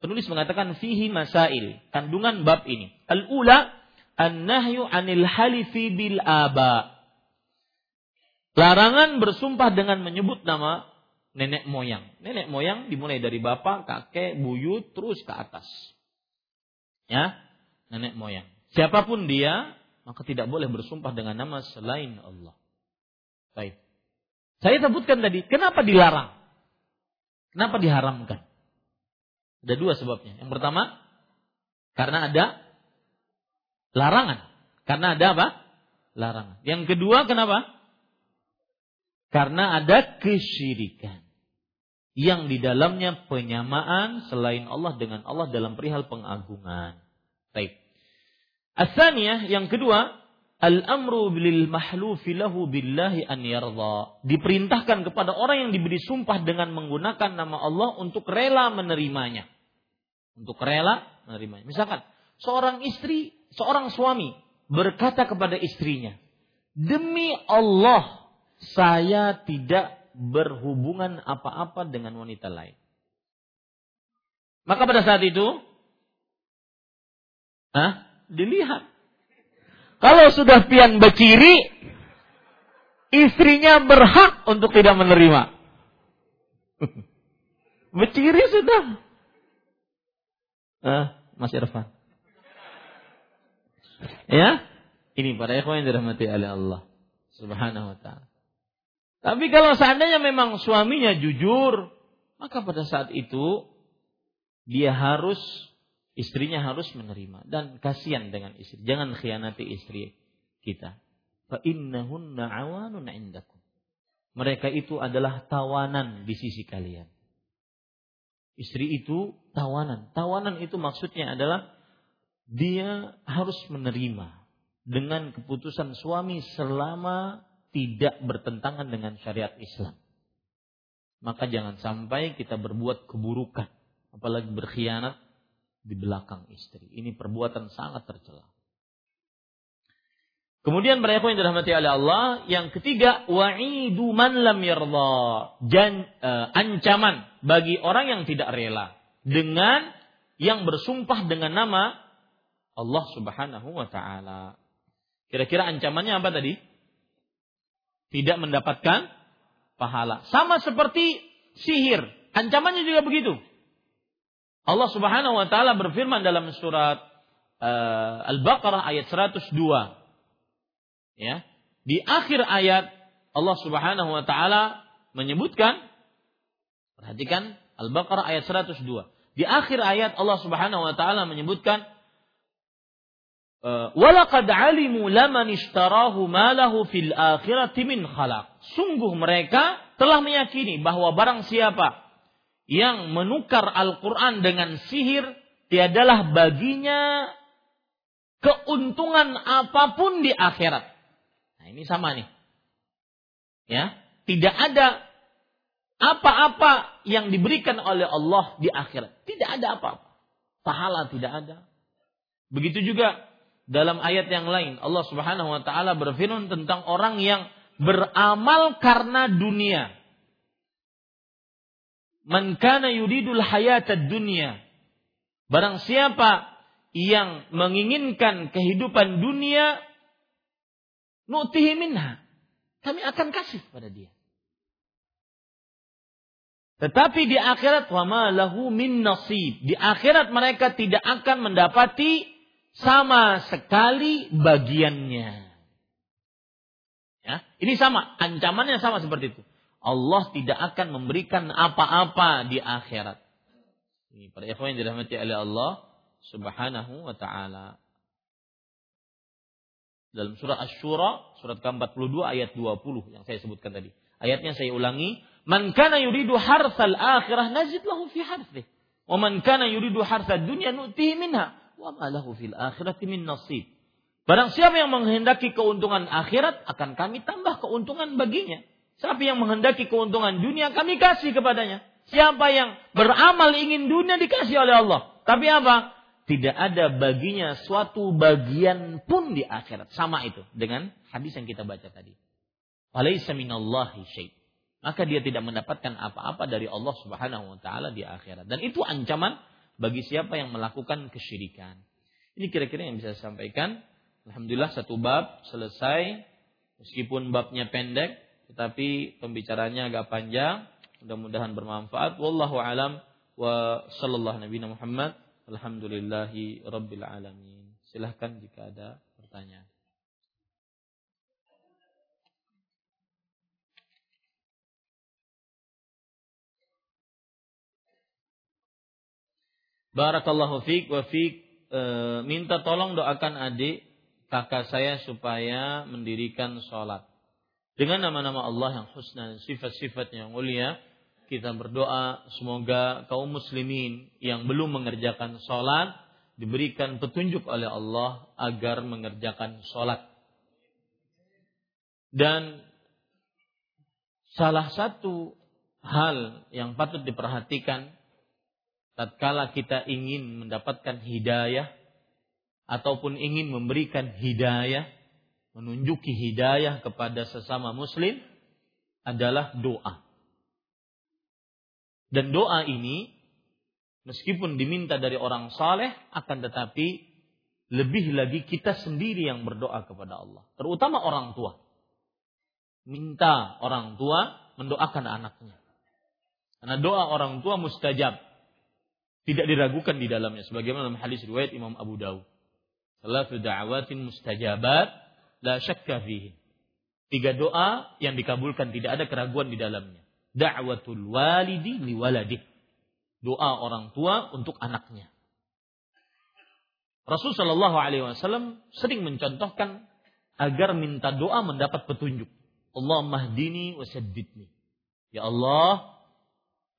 Penulis mengatakan fihi masail. Kandungan bab ini. Al-ula An-nahyu anil halifi bil aba. Larangan bersumpah dengan menyebut nama nenek moyang. Nenek moyang dimulai dari bapak, kakek, buyut, terus ke atas. Ya, nenek moyang. Siapa pun dia, maka tidak boleh bersumpah dengan nama selain Allah. Baik. Saya sebutkan tadi, kenapa dilarang? Kenapa diharamkan? Ada dua sebabnya. Yang pertama, karena ada Larangan. Karena ada apa? Larangan. Yang kedua kenapa? Karena ada kesyirikan. Yang di dalamnya penyamaan selain Allah dengan Allah dalam perihal pengagungan. Baik. Asaniyah yang kedua, al-amru bil mahlufi lahu billahi an yarda. Diperintahkan kepada orang yang diberi sumpah dengan menggunakan nama Allah untuk rela menerimanya. Untuk rela menerimanya. Misalkan seorang istri seorang suami berkata kepada istrinya, "Demi Allah, saya tidak berhubungan apa-apa dengan wanita lain." Maka pada saat itu, ah, dilihat. Kalau sudah pian berciri, istrinya berhak untuk tidak menerima. Berciri sudah. Ah, Mas Irfan. Ya, ini para ikhwan yang dirahmati oleh Allah Subhanahu wa taala. Tapi kalau seandainya memang suaminya jujur, maka pada saat itu dia harus istrinya harus menerima dan kasihan dengan istri. Jangan khianati istri kita. Fa innahunna awanun indakum. Mereka itu adalah tawanan di sisi kalian. Istri itu tawanan. Tawanan itu maksudnya adalah dia harus menerima dengan keputusan suami selama tidak bertentangan dengan syariat Islam. Maka jangan sampai kita berbuat keburukan, apalagi berkhianat di belakang istri. Ini perbuatan sangat tercela. Kemudian mereka yang dirahmati oleh Allah, yang ketiga wa'idu man lam. Jan, uh, ancaman bagi orang yang tidak rela dengan yang bersumpah dengan nama Allah Subhanahu wa taala. Kira-kira ancamannya apa tadi? Tidak mendapatkan pahala. Sama seperti sihir. Ancamannya juga begitu. Allah Subhanahu wa taala berfirman dalam surat uh, Al-Baqarah ayat 102. Ya. Di akhir ayat Allah Subhanahu wa taala menyebutkan perhatikan Al-Baqarah ayat 102. Di akhir ayat Allah Subhanahu wa taala menyebutkan eh, Walaqad alimu laman ishtarahu malahu fil akhirati min khalaq. Sungguh mereka telah meyakini bahwa barang siapa yang menukar Al-Quran dengan sihir, tiadalah baginya keuntungan apa pun di akhirat. Nah ini sama nih. Ya, tidak ada apa-apa yang diberikan oleh Allah di akhirat. Tidak ada apa-apa. Pahala tidak ada. Begitu juga dalam ayat yang lain Allah Subhanahu wa taala berfirman tentang orang yang beramal karena dunia. Man kana yuridul hayatad dunya. Barang siapa yang menginginkan kehidupan dunia, nu'tihi minha. Kami akan kasih pada dia. Tetapi di akhirat wama lahu min nasib. Di akhirat mereka tidak akan mendapati sama sekali bagiannya. Ya, ini sama, ancamannya sama seperti itu. Allah tidak akan memberikan apa-apa di akhirat. Ini para ikhwan yang dirahmati oleh Allah Subhanahu wa taala. Dalam surah Asy-Syura, surat ke-42 ayat 20 yang saya sebutkan tadi. Ayatnya saya ulangi, Man kana yuridu harsal akhirah nazid lahu fi harsih. Wa man kana yuridu harsad dunya nu'tihi minha. Wa ma lahu fil akhirati min nasib. Barang siapa yang menghendaki keuntungan akhirat, akan kami tambah keuntungan baginya. Siapa yang menghendaki keuntungan dunia, kami kasih kepadanya. Siapa yang beramal ingin dunia dikasih oleh Allah. Tapi apa? Tidak ada baginya suatu bagian pun di akhirat. Sama itu dengan hadis yang kita baca tadi. Walaysa minallahi syait maka dia tidak mendapatkan apa-apa dari Allah Subhanahu wa taala di akhirat. Dan itu ancaman bagi siapa yang melakukan kesyirikan. Ini kira-kira yang bisa saya sampaikan. Alhamdulillah satu bab selesai. Meskipun babnya pendek, tetapi pembicaranya agak panjang. Mudah-mudahan bermanfaat. Wallahu alam wa sallallahu nabi Muhammad. Alhamdulillahi rabbil alamin. Silahkan jika ada pertanyaan. Barakallahu fiq wa fiq e, minta tolong doakan adik kakak saya supaya mendirikan sholat. Dengan nama-nama Allah yang husna dan sifat-sifat yang mulia, kita berdoa semoga kaum muslimin yang belum mengerjakan sholat diberikan petunjuk oleh Allah agar mengerjakan sholat. Dan salah satu hal yang patut diperhatikan tatkala kita ingin mendapatkan hidayah ataupun ingin memberikan hidayah, menunjuki hidayah kepada sesama muslim adalah doa. Dan doa ini meskipun diminta dari orang saleh akan tetapi lebih lagi kita sendiri yang berdoa kepada Allah, terutama orang tua. Minta orang tua mendoakan anaknya. Karena doa orang tua mustajab tidak diragukan di dalamnya sebagaimana dalam hadis riwayat Imam Abu Dawud. Salatu da'awatin mustajabat la syakka fihi. Tiga doa yang dikabulkan tidak ada keraguan di dalamnya. Da'watul walidi li waladih. Doa orang tua untuk anaknya. Rasul Shallallahu Alaihi Wasallam sering mencontohkan agar minta doa mendapat petunjuk. Allah mahdini wasaddidni. Ya Allah,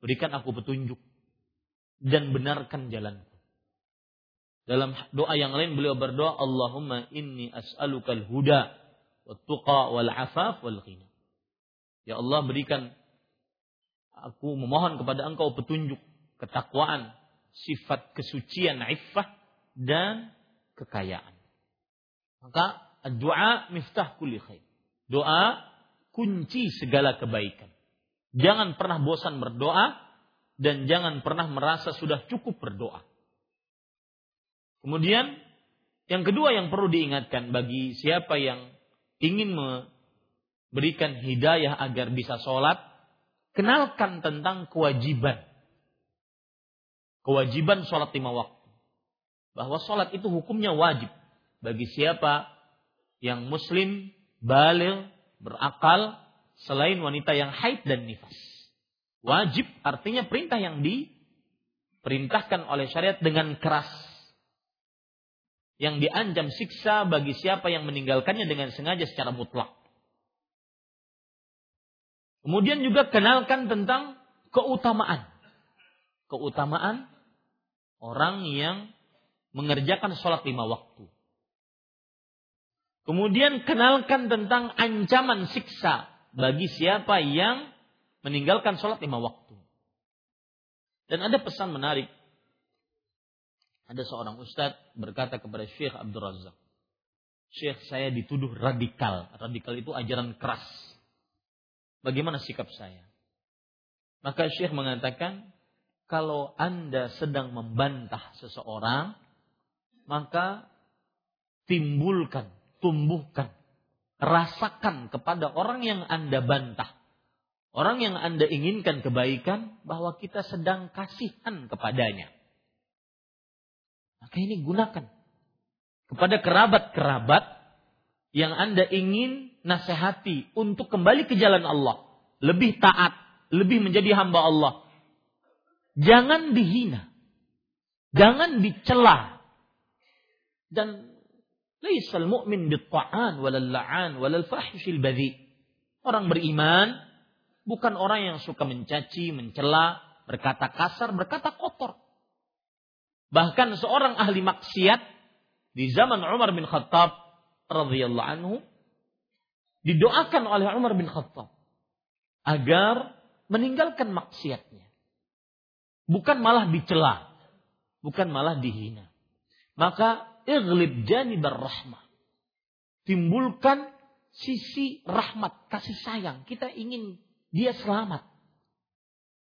berikan aku petunjuk dan benarkan jalanku. Dalam doa yang lain beliau berdoa, Allahumma inni as'alukal huda wa tuqa wal afaf wal ghina. Ya Allah berikan aku memohon kepada engkau petunjuk, ketakwaan, sifat kesucian, iffah dan kekayaan. Maka doa miftah kulli khair. Doa kunci segala kebaikan. Jangan pernah bosan berdoa dan jangan pernah merasa sudah cukup berdoa. Kemudian yang kedua yang perlu diingatkan bagi siapa yang ingin memberikan hidayah agar bisa sholat, kenalkan tentang kewajiban. Kewajiban sholat lima waktu. Bahwa sholat itu hukumnya wajib. Bagi siapa yang muslim, balil, berakal, selain wanita yang haid dan nifas. Wajib artinya perintah yang diperintahkan oleh syariat dengan keras. Yang diancam siksa bagi siapa yang meninggalkannya dengan sengaja secara mutlak. Kemudian juga kenalkan tentang keutamaan. Keutamaan orang yang mengerjakan sholat lima waktu. Kemudian kenalkan tentang ancaman siksa bagi siapa yang meninggalkan sholat lima waktu. Dan ada pesan menarik. Ada seorang ustadz berkata kepada Syekh Abdul Razak. Syekh saya dituduh radikal. Radikal itu ajaran keras Bagaimana sikap saya? Maka Syekh mengatakan, kalau Anda sedang membantah seseorang, maka timbulkan, tumbuhkan, rasakan kepada orang yang Anda bantah. Orang yang Anda inginkan kebaikan, bahwa kita sedang kasihan kepadanya. Maka ini gunakan. Kepada kerabat-kerabat yang Anda ingin nasihati untuk kembali ke jalan Allah, lebih taat, lebih menjadi hamba Allah. Jangan dihina. Jangan dicela. Dan laisal mu'min bitta'an walal la'an walal fahishil badhi. Orang beriman bukan orang yang suka mencaci, mencela, berkata kasar, berkata. Bahkan seorang ahli maksiat di zaman Umar bin Khattab radhiyallahu anhu didoakan oleh Umar bin Khattab agar meninggalkan maksiatnya. Bukan malah dicela, bukan malah dihina. Maka iglib janibar rahmah. Timbulkan sisi rahmat, kasih sayang. Kita ingin dia selamat.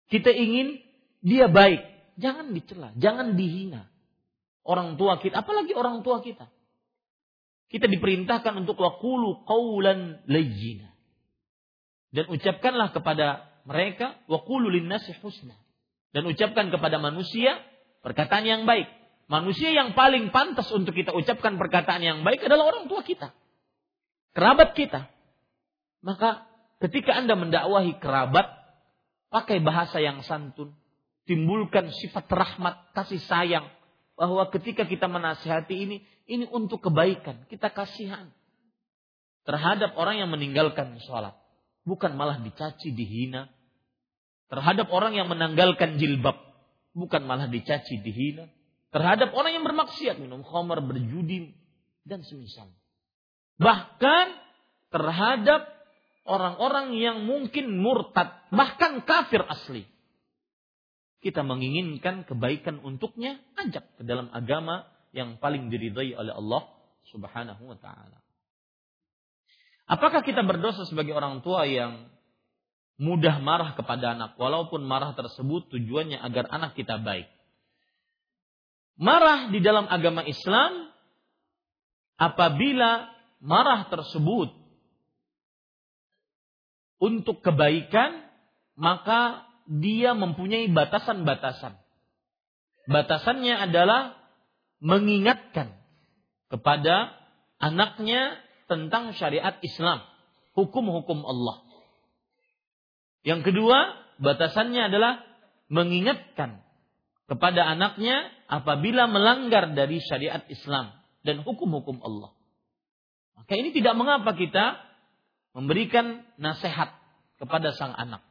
Kita ingin dia baik. Jangan dicela, jangan dihina. Orang tua kita, apalagi orang tua kita. Kita diperintahkan untuk wakulu qawlan layyina. Dan ucapkanlah kepada mereka wakulu linnasi husna. Dan ucapkan kepada manusia perkataan yang baik. Manusia yang paling pantas untuk kita ucapkan perkataan yang baik adalah orang tua kita. Kerabat kita. Maka ketika Anda mendakwahi kerabat, pakai bahasa yang santun. Timbulkan sifat rahmat, kasih sayang. Bahwa ketika kita menasihati ini, ini untuk kebaikan. Kita kasihan terhadap orang yang meninggalkan sholat. Bukan malah dicaci, dihina. Terhadap orang yang menanggalkan jilbab. Bukan malah dicaci, dihina. Terhadap orang yang bermaksiat, minum khamar, berjudi, dan semisal. Bahkan terhadap orang-orang yang mungkin murtad, bahkan kafir asli. Kita menginginkan kebaikan untuknya, ajak ke dalam agama yang paling diridhai oleh Allah Subhanahu wa taala. Apakah kita berdosa sebagai orang tua yang mudah marah kepada anak walaupun marah tersebut tujuannya agar anak kita baik? Marah di dalam agama Islam apabila marah tersebut untuk kebaikan maka dia mempunyai batasan-batasan. Batasannya adalah mengingatkan kepada anaknya tentang syariat Islam, hukum-hukum Allah. Yang kedua, batasannya adalah mengingatkan kepada anaknya apabila melanggar dari syariat Islam dan hukum-hukum Allah. Maka ini tidak mengapa kita memberikan nasihat kepada sang anak.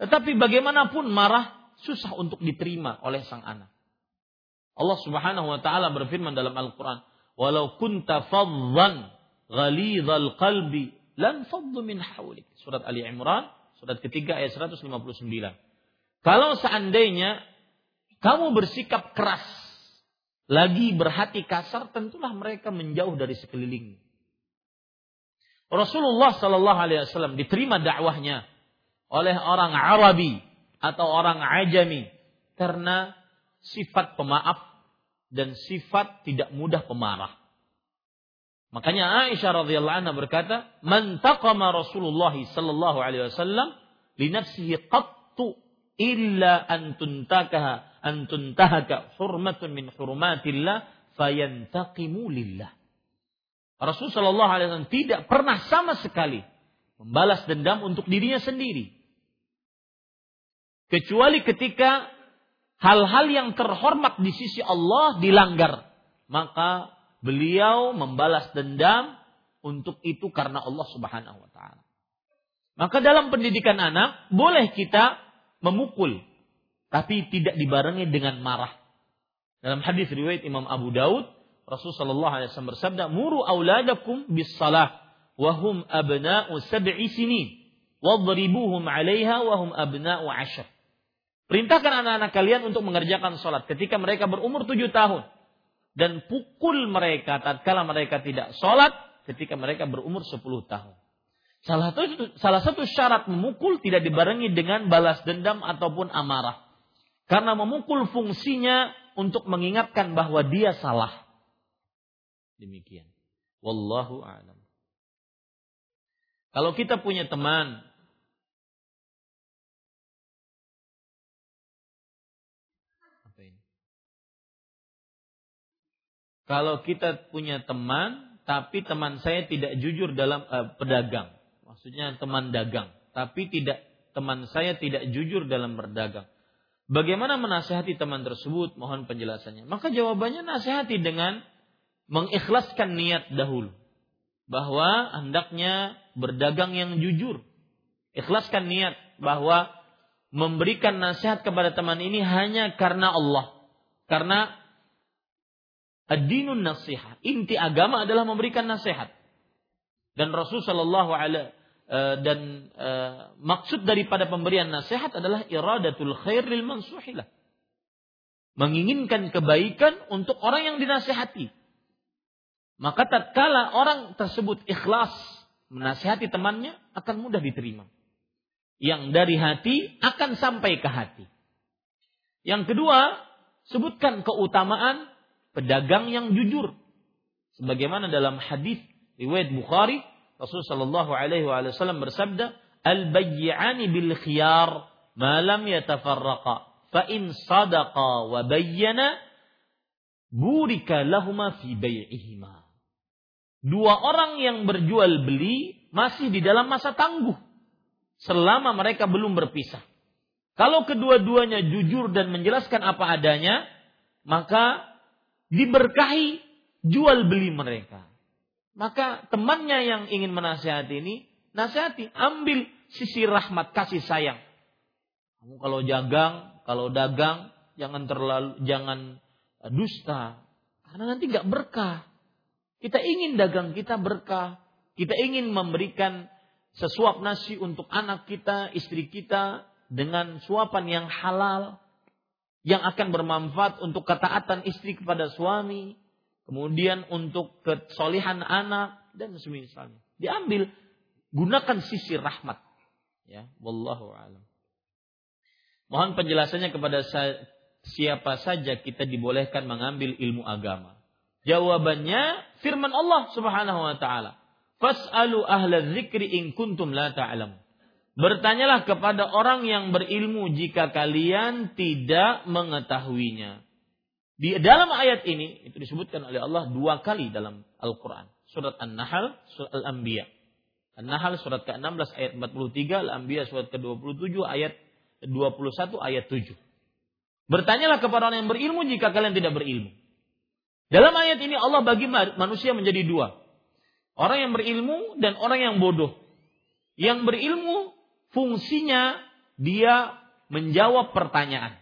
Tetapi bagaimanapun marah susah untuk diterima oleh sang anak. Allah Subhanahu wa taala berfirman dalam Al-Qur'an, "Walau kunta faddan ghalidzal qalbi lan faddu min hawlik." Surat Ali Imran, surat ketiga ayat 159. Kalau seandainya kamu bersikap keras, lagi berhati kasar, tentulah mereka menjauh dari sekeliling. Rasulullah Shallallahu Alaihi Wasallam diterima dakwahnya oleh orang Arabi atau orang Ajami karena sifat pemaaf dan sifat tidak mudah pemarah. Makanya Aisyah radhiyallahu anha berkata, "Man taqama Rasulullah sallallahu alaihi wasallam linafsihi qattu illa an tuntakaha an tuntahaka hurmatun min hurmatillah fayantaqimu lillah. Rasul Shallallahu Alaihi Wasallam tidak pernah sama sekali membalas dendam untuk dirinya sendiri, kecuali ketika hal-hal yang terhormat di sisi Allah dilanggar, maka beliau membalas dendam untuk itu karena Allah Subhanahu wa taala. Maka dalam pendidikan anak boleh kita memukul tapi tidak dibarengi dengan marah. Dalam hadis riwayat Imam Abu Daud Rasul sallallahu alaihi wasallam bersabda, "Muru auladakum bis salah wa hum abna'u sab'i sinin, wadribuhum 'alaiha wa hum abna'u 'ashr." Perintahkan anak-anak kalian untuk mengerjakan salat ketika mereka berumur tujuh tahun dan pukul mereka tatkala mereka tidak salat ketika mereka berumur sepuluh tahun. Salah satu, salah satu syarat memukul tidak dibarengi dengan balas dendam ataupun amarah. Karena memukul fungsinya untuk mengingatkan bahwa dia salah. Demikian. Wallahu a'lam. Kalau kita punya teman Kalau kita punya teman tapi teman saya tidak jujur dalam uh, pedagang, maksudnya teman dagang, tapi tidak teman saya tidak jujur dalam berdagang. Bagaimana menasihati teman tersebut? Mohon penjelasannya. Maka jawabannya nasihati dengan mengikhlaskan niat dahulu bahwa hendaknya berdagang yang jujur. Ikhlaskan niat bahwa memberikan nasihat kepada teman ini hanya karena Allah. Karena ad-dinun nasihat. Inti agama adalah memberikan nasihat. Dan Rasul Shallallahu alaihi eh, dan uh, maksud daripada pemberian nasihat adalah iradatul khair lil mansuhilah. Menginginkan kebaikan untuk orang yang dinasihati. Maka tatkala orang tersebut ikhlas menasihati temannya akan mudah diterima. Yang dari hati akan sampai ke hati. Yang kedua, sebutkan keutamaan pedagang yang jujur. Sebagaimana dalam hadis riwayat Bukhari, Rasul sallallahu alaihi wasallam bersabda, "Al-bayyi'ani bil khiyar ma lam yatafarraqa, fa in sadaqa wa bayyana burika lahuma fi bai'ihima." Dua orang yang berjual beli masih di dalam masa tangguh selama mereka belum berpisah. Kalau kedua-duanya jujur dan menjelaskan apa adanya, maka diberkahi jual beli mereka. Maka temannya yang ingin menasihati ini, nasihati, ambil sisi rahmat kasih sayang. Kamu kalau jagang, kalau dagang, jangan terlalu jangan dusta, karena nanti nggak berkah. Kita ingin dagang kita berkah. Kita ingin memberikan sesuap nasi untuk anak kita, istri kita dengan suapan yang halal yang akan bermanfaat untuk ketaatan istri kepada suami, kemudian untuk kesolihan anak dan semisalnya. Diambil, gunakan sisi rahmat. Ya, wallahu alam. Mohon penjelasannya kepada siapa saja kita dibolehkan mengambil ilmu agama. Jawabannya firman Allah Subhanahu wa taala. Fas'alu ahla dzikri in kuntum la ta'lam. Bertanyalah kepada orang yang berilmu jika kalian tidak mengetahuinya. Di dalam ayat ini itu disebutkan oleh Allah dua kali dalam Al-Qur'an. Surat An-Nahl, surat Al-Anbiya. An-Nahl surat ke-16 ayat 43, Al-Anbiya surat ke-27 ayat 21 ayat 7. Bertanyalah kepada orang yang berilmu jika kalian tidak berilmu. Dalam ayat ini Allah bagi manusia menjadi dua. Orang yang berilmu dan orang yang bodoh. Yang berilmu fungsinya dia menjawab pertanyaan.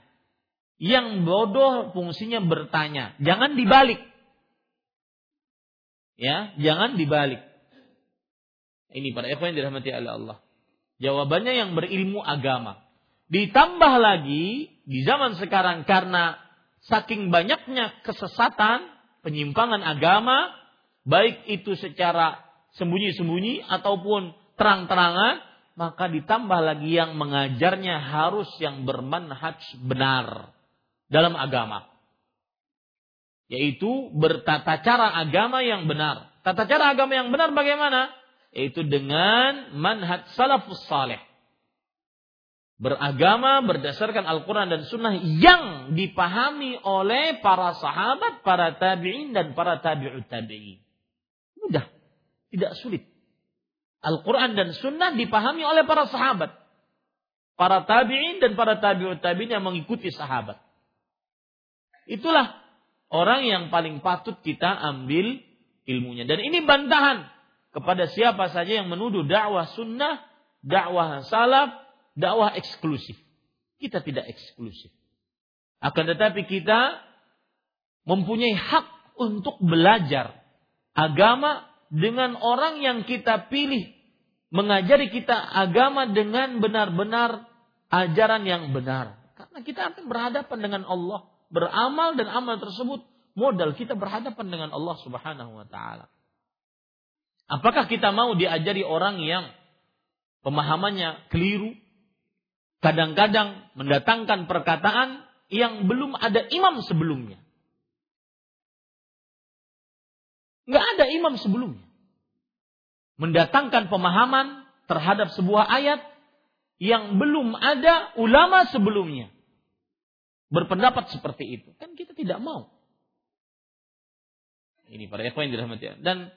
Yang bodoh fungsinya bertanya. Jangan dibalik. Ya, jangan dibalik. Ini para ikhwan yang dirahmati oleh Allah. Jawabannya yang berilmu agama. Ditambah lagi di zaman sekarang karena saking banyaknya kesesatan, penyimpangan agama, baik itu secara sembunyi-sembunyi ataupun terang-terangan, maka ditambah lagi yang mengajarnya harus yang bermanhaj benar dalam agama. Yaitu bertata cara agama yang benar. Tata cara agama yang benar bagaimana? Yaitu dengan manhaj salafus saleh. Beragama berdasarkan Al-Quran dan Sunnah yang dipahami oleh para sahabat, para tabi'in dan para tabi'ut tabi'in. Mudah. Tidak sulit. Al-Quran dan Sunnah dipahami oleh para sahabat. Para tabi'in dan para tabi'ut tabi'in yang mengikuti sahabat. Itulah orang yang paling patut kita ambil ilmunya. Dan ini bantahan kepada siapa saja yang menuduh dakwah sunnah, dakwah salaf, dakwah eksklusif. Kita tidak eksklusif. Akan tetapi kita mempunyai hak untuk belajar agama dengan orang yang kita pilih mengajari kita agama dengan benar-benar ajaran yang benar. Karena kita akan berhadapan dengan Allah, beramal dan amal tersebut modal kita berhadapan dengan Allah Subhanahu wa taala. Apakah kita mau diajari orang yang pemahamannya keliru? Kadang-kadang mendatangkan perkataan yang belum ada imam sebelumnya. Nggak ada imam sebelumnya. Mendatangkan pemahaman terhadap sebuah ayat yang belum ada ulama sebelumnya. Berpendapat seperti itu. Kan kita tidak mau. Ini para ikhwan yang dirahmati. Dan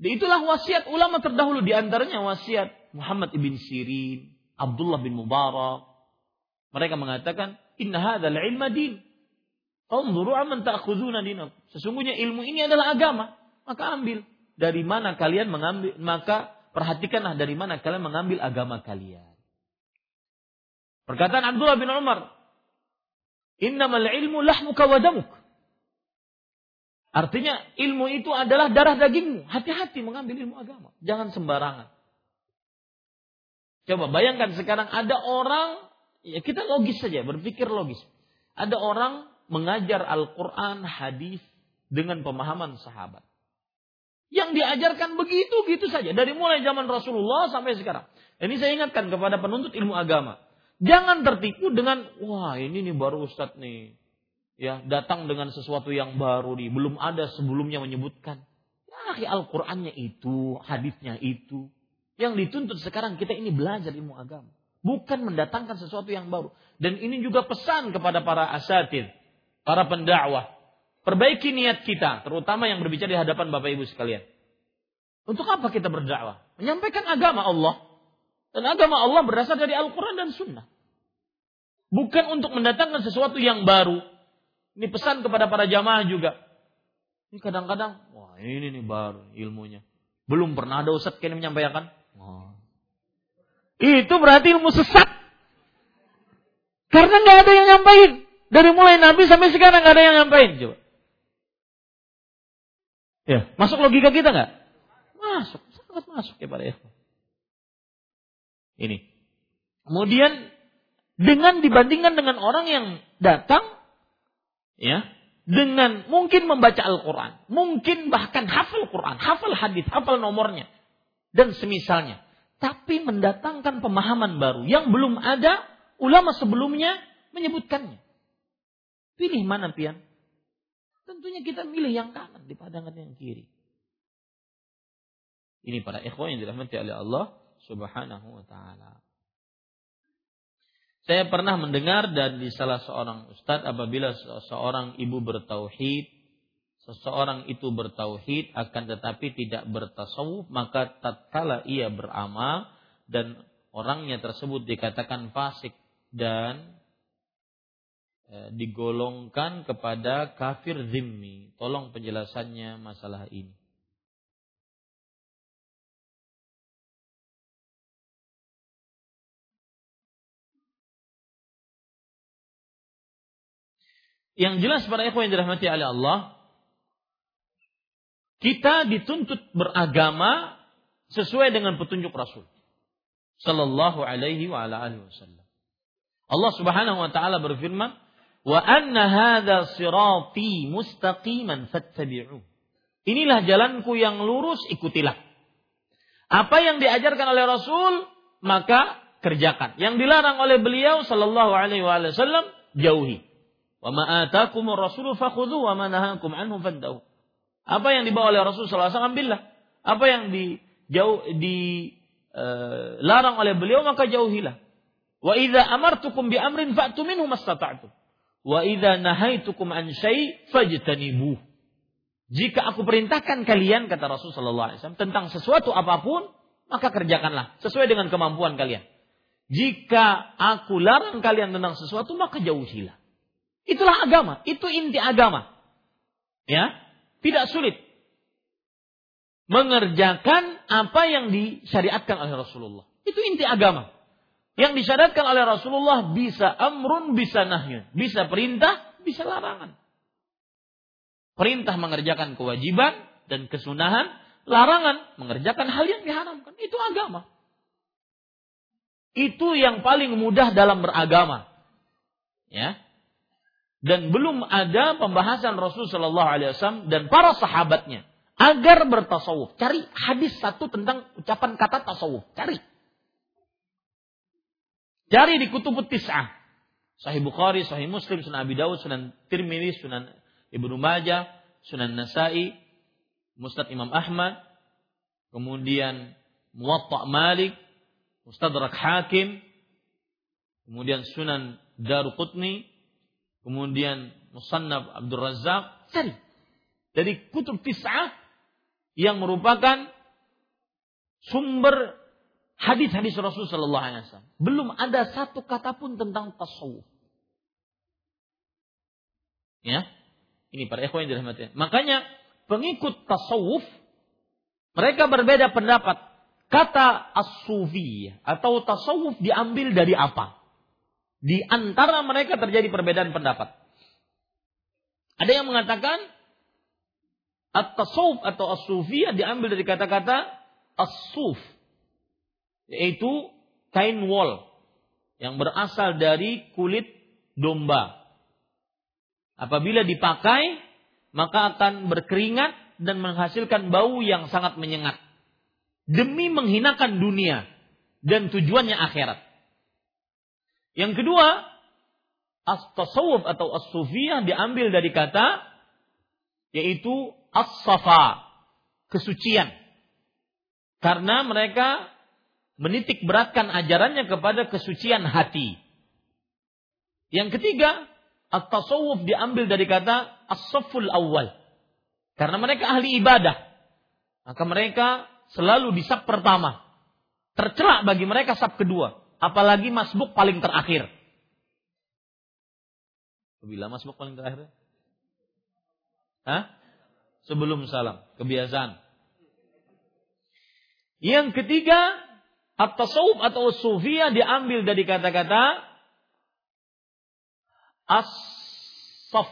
itulah wasiat ulama terdahulu. Di antaranya wasiat Muhammad ibn Sirin, Abdullah bin Mubarak. Mereka mengatakan, Inna hadal ilma din. Anzuru aman ta'khuduna dinakum. Sesungguhnya ilmu ini adalah agama maka ambil. Dari mana kalian mengambil, maka perhatikanlah dari mana kalian mengambil agama kalian. Perkataan Abdullah bin Umar, Innamal ilmu lahmuka wa. Artinya ilmu itu adalah darah dagingmu. Hati-hati mengambil ilmu agama. Jangan sembarangan. Coba bayangkan sekarang ada orang, ya kita logis saja, berpikir logis. Ada orang mengajar Al-Quran, hadis dengan pemahaman sahabat. Yang diajarkan begitu gitu saja dari mulai zaman Rasulullah sampai sekarang. Ini saya ingatkan kepada penuntut ilmu agama. Jangan tertipu dengan wah ini nih baru ustadz nih. Ya, datang dengan sesuatu yang baru nih, belum ada sebelumnya menyebutkan. Ya, Al-Qur'annya itu, hadisnya itu. Yang dituntut sekarang kita ini belajar ilmu agama, bukan mendatangkan sesuatu yang baru. Dan ini juga pesan kepada para asatid, para pendakwah, Perbaiki niat kita, terutama yang berbicara di hadapan Bapak Ibu sekalian. Untuk apa kita berdakwah? Menyampaikan agama Allah. Dan agama Allah berasal dari Al-Quran dan Sunnah. Bukan untuk mendatangkan sesuatu yang baru. Ini pesan kepada para jamaah juga. Ini kadang-kadang, wah ini nih baru ilmunya. Belum pernah ada ustadz yang menyampaikan. Oh. Itu berarti ilmu sesat. Karena nggak ada yang nyampain. Dari mulai Nabi sampai sekarang nggak ada yang nyampain. Coba. Ya, masuk logika kita nggak? Masuk, sangat masuk ya para ikhwan. Ini. Kemudian dengan dibandingkan dengan orang yang datang ya dengan mungkin membaca Al-Qur'an, mungkin bahkan hafal Quran, hafal hadis, hafal nomornya dan semisalnya, tapi mendatangkan pemahaman baru yang belum ada ulama sebelumnya menyebutkannya. Pilih mana pian? Tentunya kita milih yang kanan di padangan yang kiri. Ini para ikhwan yang dirahmati oleh Allah Subhanahu wa taala. Saya pernah mendengar dari salah seorang ustadz apabila seorang ibu bertauhid, seseorang itu bertauhid akan tetapi tidak bertasawuf, maka tatkala ia beramal dan orangnya tersebut dikatakan fasik dan digolongkan kepada kafir zimmi. Tolong penjelasannya masalah ini. Yang jelas para ikhwan yang dirahmati oleh Allah, kita dituntut beragama sesuai dengan petunjuk Rasul sallallahu alaihi wa ala alihi wasallam. Allah Subhanahu wa taala berfirman, Wa anna hadha sirati mustaqiman fattabi'u. Inilah jalanku yang lurus, ikutilah. Apa yang diajarkan oleh Rasul, maka kerjakan. Yang dilarang oleh beliau sallallahu alaihi wasallam, jauhi. Wa ma atakumur rasulu fakhudhu wa ma nahakum anhu fantahu. Apa yang dibawa oleh Rasul sallallahu alaihi ambillah. Apa yang di jauh di uh, larang oleh beliau maka jauhilah. Wa idza amartukum bi amrin fa'tu minhu mastata'tum. Wa idza nahaitukum an syai'. Jika aku perintahkan kalian kata Rasul sallallahu tentang sesuatu apa pun, maka kerjakanlah sesuai dengan kemampuan kalian. Jika aku larang kalian tentang sesuatu, maka jauhilah. Itulah agama, itu inti agama. Ya, tidak sulit mengerjakan apa yang disyariatkan oleh Rasulullah. Itu inti agama. Yang disyariatkan oleh Rasulullah bisa amrun, bisa nahyun. Bisa perintah, bisa larangan. Perintah mengerjakan kewajiban dan kesunahan, larangan mengerjakan hal yang diharamkan. Itu agama. Itu yang paling mudah dalam beragama. Ya. Dan belum ada pembahasan Rasul Shallallahu Alaihi dan para sahabatnya agar bertasawuf. Cari hadis satu tentang ucapan kata tasawuf. Cari. Cari di kutub tis'ah. Sahih Bukhari, Sahih Muslim, Sunan Abi Dawud, Sunan Tirmidzi, Sunan Ibnu Majah, Sunan Nasai, Mustad Imam Ahmad, kemudian Muwatta Malik, Mustadrak Hakim, kemudian Sunan Daruqutni, kemudian Musannaf Abdul Razak, cari. Dari kutub tis'ah yang merupakan sumber hadis-hadis Rasul Shallallahu Alaihi Wasallam. Belum ada satu kata pun tentang tasawuf. Ya, ini para ikhwan yang dirahmati. Makanya pengikut tasawuf mereka berbeda pendapat. Kata as-sufi atau tasawuf diambil dari apa? Di antara mereka terjadi perbedaan pendapat. Ada yang mengatakan at-tasawuf atau as-sufiyah diambil dari kata-kata as-suf yaitu kain wol yang berasal dari kulit domba. Apabila dipakai, maka akan berkeringat dan menghasilkan bau yang sangat menyengat. Demi menghinakan dunia dan tujuannya akhirat. Yang kedua, as-tasawuf atau as-sufiyah diambil dari kata yaitu as-safa, kesucian. Karena mereka menitik beratkan ajarannya kepada kesucian hati. Yang ketiga, at-tasawuf diambil dari kata as-safful awal. Karena mereka ahli ibadah. Maka mereka selalu di sab pertama. Tercelak bagi mereka sab kedua. Apalagi masbuk paling terakhir. Bila masbuk paling terakhir? Hah? Sebelum salam. Kebiasaan. Yang ketiga, At-tasawuf atau sufiyah diambil dari kata-kata as-saf.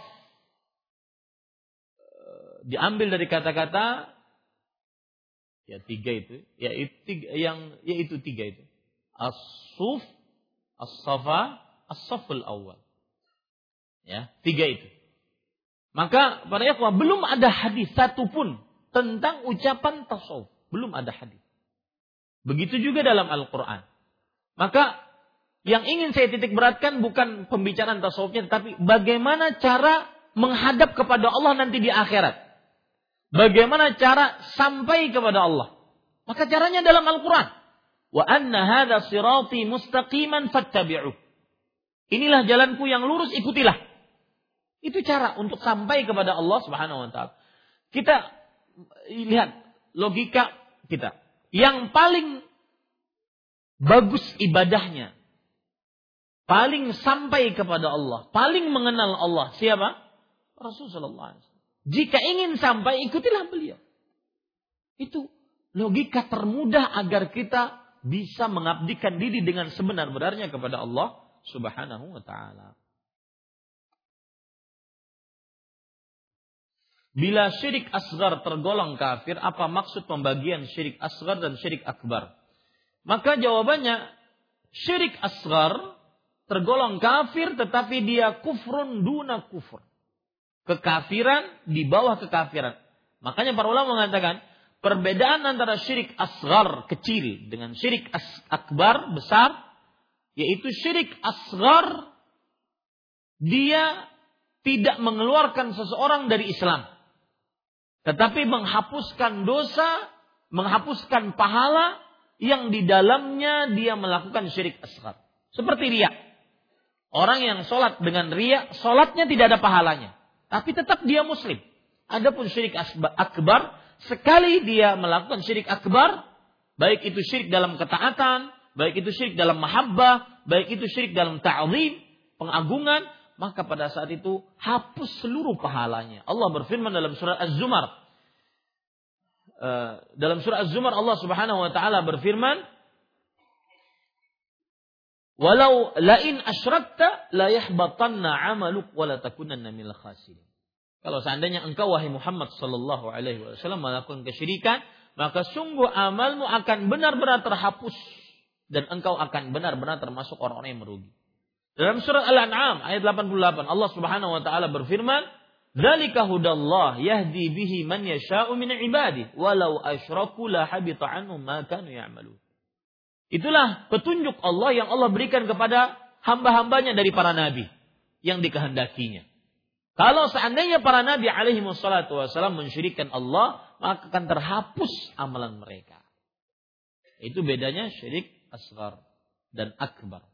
Diambil dari kata-kata ya tiga itu, ya itu tiga, yang ya itu tiga itu. As-suf, as-safa, as-saful awal. Ya, tiga itu. Maka para ikhwah belum ada hadis satupun tentang ucapan tasawuf. Belum ada hadis. Begitu juga dalam Al-Quran. Maka yang ingin saya titik beratkan bukan pembicaraan tasawufnya, tapi bagaimana cara menghadap kepada Allah nanti di akhirat. Bagaimana cara sampai kepada Allah. Maka caranya dalam Al-Quran. Wa anna hadha sirati mustaqiman fattabi'u. Inilah jalanku yang lurus, ikutilah. Itu cara untuk sampai kepada Allah Subhanahu wa taala. Kita lihat logika kita yang paling bagus ibadahnya, paling sampai kepada Allah, paling mengenal Allah, siapa? Rasulullah SAW. Jika ingin sampai, ikutilah beliau. Itu logika termudah agar kita bisa mengabdikan diri dengan sebenar-benarnya kepada Allah Subhanahu wa taala. Bila syirik asgar tergolong kafir, apa maksud pembagian syirik asgar dan syirik akbar? Maka jawabannya, syirik asgar tergolong kafir tetapi dia kufrun duna kufur. Kekafiran di bawah kekafiran. Makanya para ulama mengatakan, perbedaan antara syirik asgar kecil dengan syirik akbar besar, yaitu syirik asgar dia tidak mengeluarkan seseorang dari Islam tetapi menghapuskan dosa, menghapuskan pahala yang di dalamnya dia melakukan syirik asghar. Seperti riak. Orang yang sholat dengan riak, sholatnya tidak ada pahalanya. Tapi tetap dia muslim. Adapun syirik akbar, sekali dia melakukan syirik akbar, baik itu syirik dalam ketaatan, baik itu syirik dalam mahabbah, baik itu syirik dalam ta'zim, pengagungan, maka pada saat itu hapus seluruh pahalanya. Allah berfirman dalam surat Az-Zumar. Uh, dalam surat Az-Zumar Allah Subhanahu wa taala berfirman, Walau lain asyrakta la yahbatanna amaluk wa la takunanna. Kalau seandainya engkau wahai Muhammad sallallahu alaihi wasallam melakukan kesyirikan, maka sungguh amalmu akan benar-benar terhapus dan engkau akan benar-benar termasuk orang-orang yang merugi. Dalam surat Al-An'am ayat 88 Allah Subhanahu wa taala berfirman, "Dzalika hudallah yahdi bihi man yasha'u min ibadihi, walau asyraku la habita anhum ma kanu ya'malun." Itulah petunjuk Allah yang Allah berikan kepada hamba-hambanya dari para nabi yang dikehendakinya. Kalau seandainya para nabi alaihi wassalatu wassalam mensyirikkan Allah, maka akan terhapus amalan mereka. Itu bedanya syirik asgar dan akbar.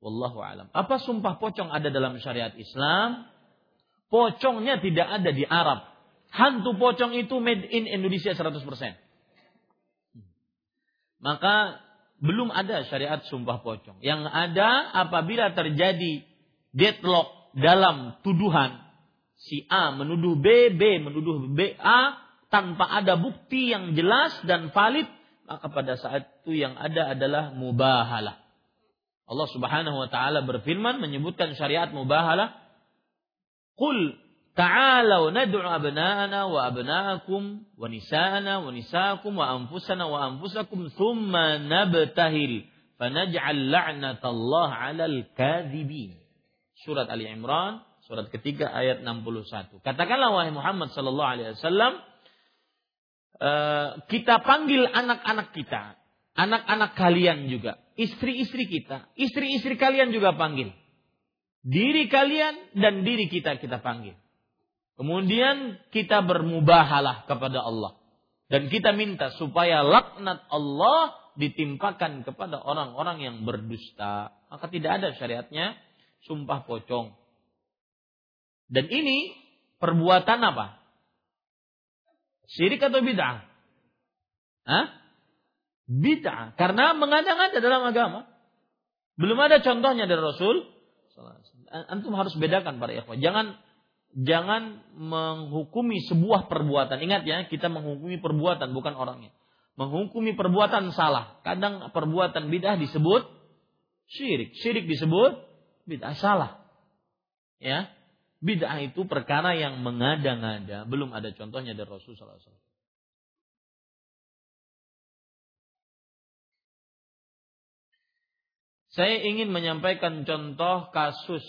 Wallahu alam. Apa sumpah pocong ada dalam syariat Islam? Pocongnya tidak ada di Arab. Hantu pocong itu made in Indonesia 100%. Maka belum ada syariat sumpah pocong. Yang ada apabila terjadi deadlock dalam tuduhan si A menuduh B, B menuduh B A tanpa ada bukti yang jelas dan valid, maka pada saat itu yang ada adalah mubahalah. Allah Subhanahu wa taala berfirman menyebutkan syariat mubahalah, "Qul Ta'alau nad'u abna'ana wa abna'akum wa nisa'ana wa nisa'akum wa anfusana wa anfusakum thumma nabtahil fanaj'al la'natallah 'alal kadhibin. Surat Ali Imran surat ketiga ayat 61. Katakanlah wahai Muhammad sallallahu alaihi wasallam eh, kita panggil anak-anak kita, anak-anak kalian juga, istri-istri kita, istri-istri kalian juga panggil. Diri kalian dan diri kita kita panggil Kemudian kita bermubahalah kepada Allah. Dan kita minta supaya laknat Allah ditimpakan kepada orang-orang yang berdusta. Maka tidak ada syariatnya sumpah pocong. Dan ini perbuatan apa? Syirik atau bid'ah? Hah? Bid'ah. Karena mengada-ngada dalam agama. Belum ada contohnya dari Rasul. Antum harus bedakan para ikhwan. Jangan jangan menghukumi sebuah perbuatan. Ingat ya, kita menghukumi perbuatan bukan orangnya. Menghukumi perbuatan salah. Kadang perbuatan bidah disebut syirik. Syirik disebut bidah salah. Ya. Bid'ah itu perkara yang mengada-ngada, belum ada contohnya dari Rasulullah SAW. Saya ingin menyampaikan contoh kasus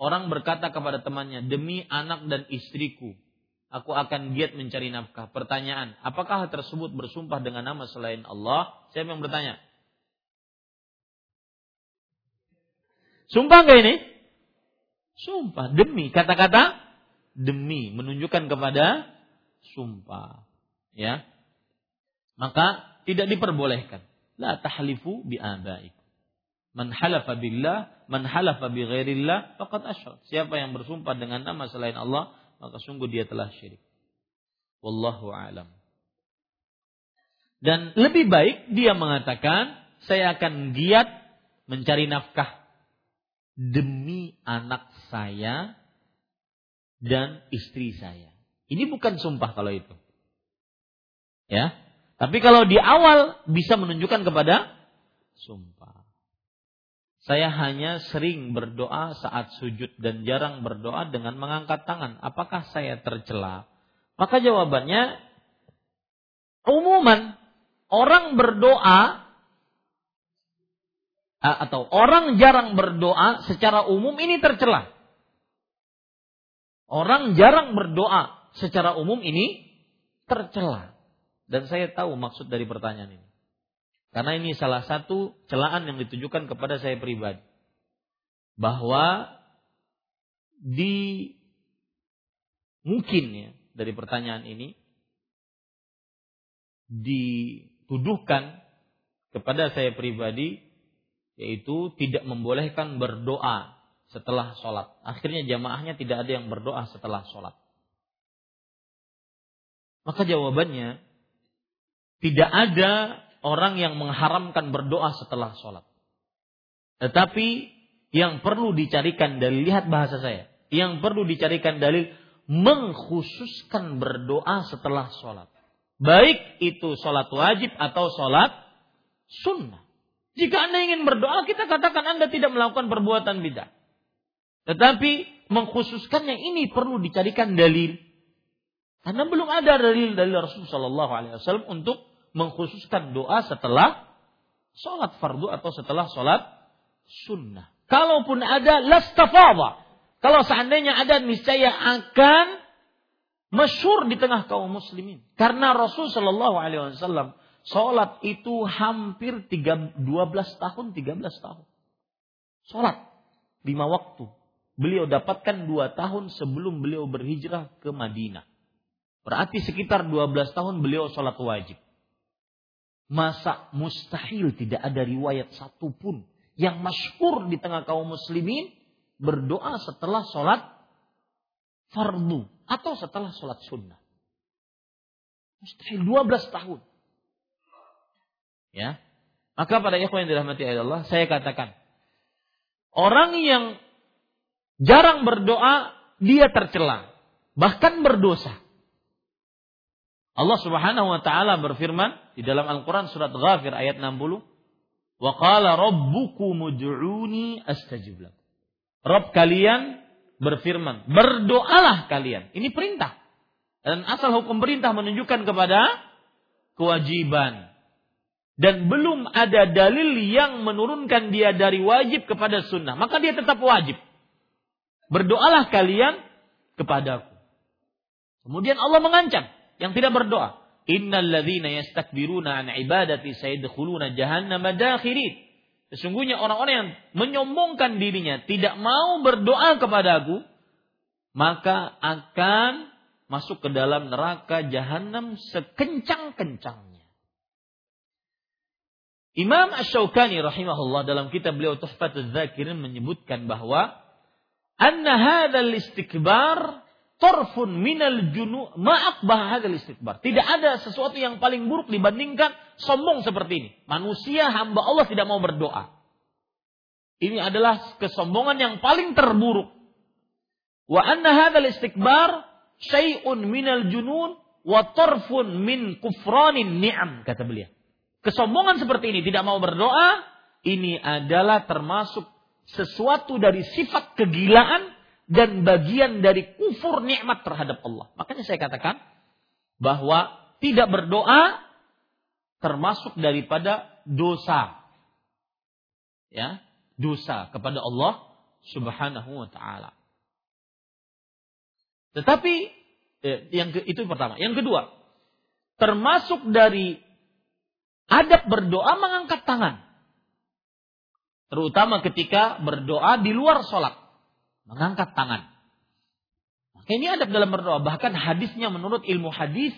Orang berkata kepada temannya, demi anak dan istriku, aku akan giat mencari nafkah. Pertanyaan, apakah hal tersebut bersumpah dengan nama selain Allah? Saya yang bertanya. Sumpah nggak ini? Sumpah demi kata-kata demi menunjukkan kepada sumpah. Ya. Maka tidak diperbolehkan. La tahlifu bi. Man halafa billah, man halafa bi faqad asyrak. Siapa yang bersumpah dengan nama selain Allah, maka sungguh dia telah syirik. Wallahu alam. Dan lebih baik dia mengatakan, saya akan giat mencari nafkah demi anak saya dan istri saya. Ini bukan sumpah kalau itu. Ya. Tapi kalau di awal bisa menunjukkan kepada sumpah. Saya hanya sering berdoa saat sujud dan jarang berdoa dengan mengangkat tangan. Apakah saya tercela? Maka jawabannya umuman orang berdoa atau orang jarang berdoa secara umum ini tercela. Orang jarang berdoa secara umum ini tercela. Dan saya tahu maksud dari pertanyaan ini. Karena ini salah satu celaan yang ditujukan kepada saya pribadi. Bahwa di mungkin ya dari pertanyaan ini dituduhkan kepada saya pribadi yaitu tidak membolehkan berdoa setelah sholat. Akhirnya jamaahnya tidak ada yang berdoa setelah sholat. Maka jawabannya tidak ada orang yang mengharamkan berdoa setelah sholat. Tetapi yang perlu dicarikan dalil, lihat bahasa saya. Yang perlu dicarikan dalil mengkhususkan berdoa setelah sholat. Baik itu sholat wajib atau sholat sunnah. Jika Anda ingin berdoa, kita katakan Anda tidak melakukan perbuatan bidah. Tetapi mengkhususkannya ini perlu dicarikan dalil. Karena belum ada dalil dari Rasulullah Wasallam untuk mengkhususkan doa setelah sholat fardu atau setelah sholat sunnah. Kalaupun ada lastafadha. Kalau seandainya ada niscaya akan masyur di tengah kaum muslimin. Karena Rasul Shallallahu Alaihi Wasallam sholat itu hampir 3, 12 tahun, 13 tahun. Sholat lima waktu. Beliau dapatkan dua tahun sebelum beliau berhijrah ke Madinah. Berarti sekitar 12 tahun beliau sholat wajib. Masa mustahil tidak ada riwayat satupun yang masyhur di tengah kaum muslimin berdoa setelah sholat fardu atau setelah sholat sunnah. Mustahil 12 tahun. Ya. Maka pada ikhwan yang dirahmati Allah, saya katakan, orang yang jarang berdoa, dia tercela, bahkan berdosa. Allah Subhanahu wa taala berfirman di dalam Al-Qur'an surat Ghafir ayat 60, "Wa qala rabbukum ud'uni astajib lakum." Rabb kalian berfirman, berdoalah kalian. Ini perintah. Dan asal hukum perintah menunjukkan kepada kewajiban. Dan belum ada dalil yang menurunkan dia dari wajib kepada sunnah. Maka dia tetap wajib. Berdoalah kalian kepadaku. Kemudian Allah mengancam yang tidak berdoa. Innal yastakbiruna an ibadati sayadkhuluna jahannam dakhirin. Sesungguhnya orang-orang yang menyombongkan dirinya tidak mau berdoa kepada aku, maka akan masuk ke dalam neraka jahanam sekencang-kencangnya. Imam Ash-Shawkani rahimahullah dalam kitab beliau Tuhfatul Zakirin menyebutkan bahwa anna hadzal istikbar torfun minal junu ma'akbah hadal istikbar. Tidak ada sesuatu yang paling buruk dibandingkan sombong seperti ini. Manusia hamba Allah tidak mau berdoa. Ini adalah kesombongan yang paling terburuk. Wa anna hadal istikbar syai'un minal junun wa torfun min kufranin ni'am kata beliau. Kesombongan seperti ini tidak mau berdoa ini adalah termasuk sesuatu dari sifat kegilaan dan bagian dari kufur nikmat terhadap Allah. Makanya saya katakan bahwa tidak berdoa termasuk daripada dosa. Ya, dosa kepada Allah Subhanahu wa taala. Tetapi eh, yang ke, itu pertama. Yang kedua, termasuk dari adab berdoa mengangkat tangan. Terutama ketika berdoa di luar sholat mengangkat tangan. Maka ini adab dalam berdoa. Bahkan hadisnya menurut ilmu hadis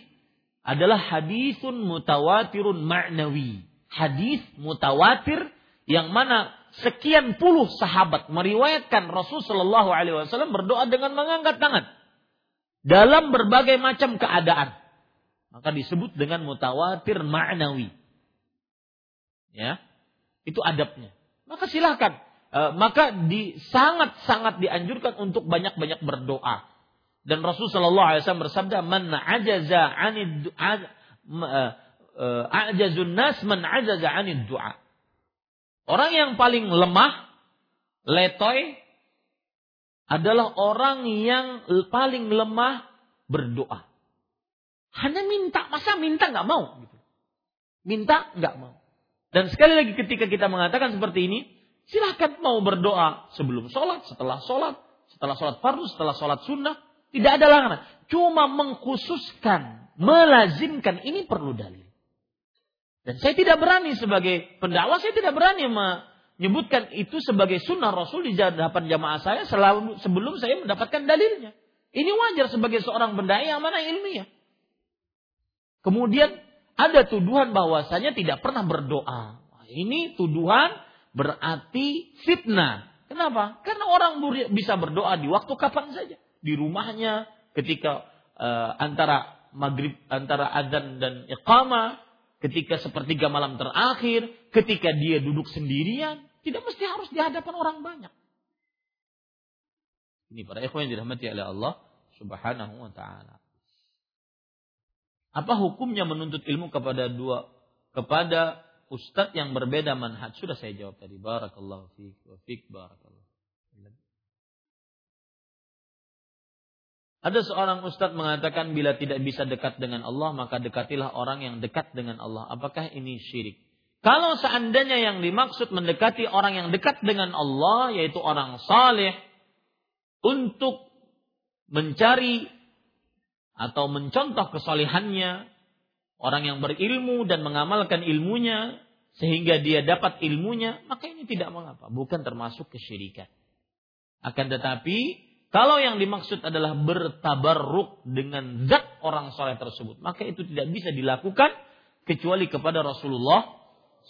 adalah hadisun mutawatirun ma'nawi. Hadis mutawatir yang mana sekian puluh sahabat meriwayatkan Rasul Shallallahu Alaihi Wasallam berdoa dengan mengangkat tangan dalam berbagai macam keadaan. Maka disebut dengan mutawatir ma'nawi. Ya, itu adabnya. Maka silakan Eh, maka di sangat-sangat dianjurkan untuk banyak-banyak berdoa. Dan Rasul Shallallahu Alaihi Wasallam bersabda, "Man ajaza anid eh, eh, ajazun nas man ajaza anid du'a." Orang yang paling lemah, letoy, adalah orang yang paling lemah berdoa. Hanya minta, masa minta nggak mau? Minta nggak mau. Dan sekali lagi ketika kita mengatakan seperti ini, Silahkan mau berdoa sebelum sholat, setelah sholat, setelah sholat fardu, setelah sholat sunnah. Tidak ada larangan. Cuma mengkhususkan, melazimkan ini perlu dalil. Dan saya tidak berani sebagai pendakwah, saya tidak berani menyebutkan itu sebagai sunnah Rasul di hadapan jamaah saya selalu sebelum saya mendapatkan dalilnya. Ini wajar sebagai seorang pendai yang mana ilmiah. Kemudian ada tuduhan bahwasanya tidak pernah berdoa. Ini tuduhan berarti fitnah. Kenapa? Karena orang bisa berdoa di waktu kapan saja, di rumahnya, ketika uh, antara maghrib, antara adzan dan iqamah, ketika sepertiga malam terakhir, ketika dia duduk sendirian, tidak mesti harus di hadapan orang banyak. Ini para ikhwan yang dirahmati oleh Allah Subhanahu wa taala. Apa hukumnya menuntut ilmu kepada dua kepada ustadz yang berbeda manhaj? Sudah saya jawab tadi. Barakallahu fiik wa fiik barakallahu. Ada seorang ustadz mengatakan bila tidak bisa dekat dengan Allah maka dekatilah orang yang dekat dengan Allah. Apakah ini syirik? Kalau seandainya yang dimaksud mendekati orang yang dekat dengan Allah yaitu orang saleh untuk mencari atau mencontoh kesalehannya orang yang berilmu dan mengamalkan ilmunya sehingga dia dapat ilmunya maka ini tidak mengapa bukan termasuk kesyirikan akan tetapi kalau yang dimaksud adalah bertabarruk dengan zat orang soleh tersebut, maka itu tidak bisa dilakukan kecuali kepada Rasulullah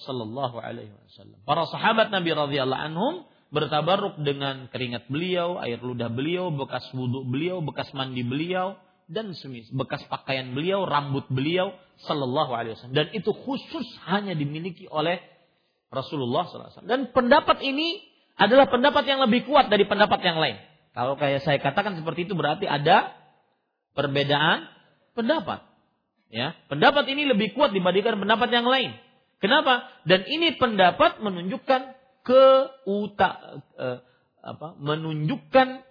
Sallallahu Alaihi Wasallam. Para sahabat Nabi radhiyallahu anhum bertabarruk dengan keringat beliau, air ludah beliau, bekas wudhu beliau, bekas mandi beliau, dan semis, bekas pakaian beliau, rambut beliau, Sallallahu Alaihi Wasallam. Dan itu khusus hanya dimiliki oleh Rasulullah SAW. Dan pendapat ini adalah pendapat yang lebih kuat dari pendapat yang lain. Kalau kayak saya katakan seperti itu berarti ada perbedaan pendapat. Ya, pendapat ini lebih kuat dibandingkan pendapat yang lain. Kenapa? Dan ini pendapat menunjukkan keuta eh, apa? Menunjukkan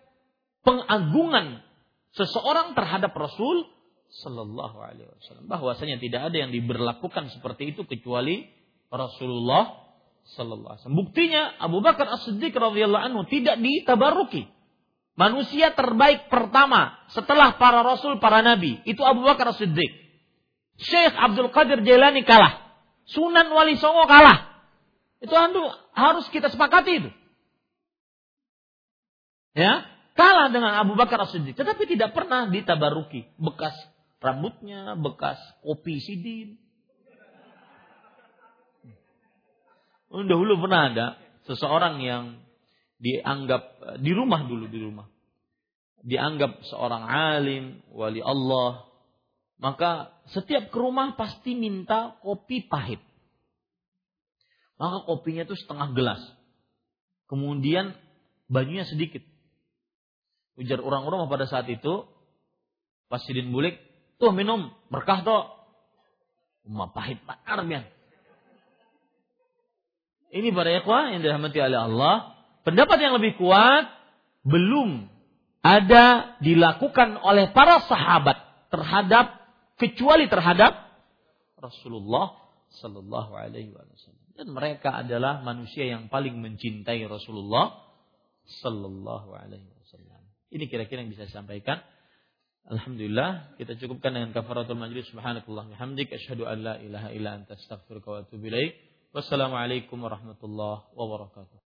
pengagungan seseorang terhadap Rasul Sallallahu Alaihi Wasallam. Bahwasanya tidak ada yang diberlakukan seperti itu kecuali Rasulullah Sallallahu Alaihi Wasallam. Buktinya Abu Bakar As Siddiq radhiyallahu anhu tidak ditabaruki Manusia terbaik pertama setelah para rasul, para nabi. Itu Abu Bakar Siddiq. Syekh Abdul Qadir Jailani kalah. Sunan Wali Songo kalah. Itu harus kita sepakati itu. Ya, kalah dengan Abu Bakar Siddiq. Tetapi tidak pernah ditabaruki. Bekas rambutnya, bekas kopi sidin. Dahulu pernah ada seseorang yang dianggap di rumah dulu di rumah dianggap seorang alim wali Allah maka setiap ke rumah pasti minta kopi pahit maka kopinya itu setengah gelas kemudian banyunya sedikit ujar orang rumah pada saat itu pas sidin bulik tuh minum berkah tuh Umma pahit pakar ini para ikhwah yang dirahmati oleh Allah pendapat yang lebih kuat belum ada dilakukan oleh para sahabat terhadap kecuali terhadap Rasulullah Sallallahu Alaihi Wasallam. Dan mereka adalah manusia yang paling mencintai Rasulullah Sallallahu Alaihi Wasallam. Ini kira-kira yang bisa saya sampaikan. Alhamdulillah kita cukupkan dengan kafaratul majlis subhanakallah bihamdik asyhadu an la ilaha illa anta astaghfiruka wa atubu ilaik. Wassalamualaikum warahmatullahi wabarakatuh.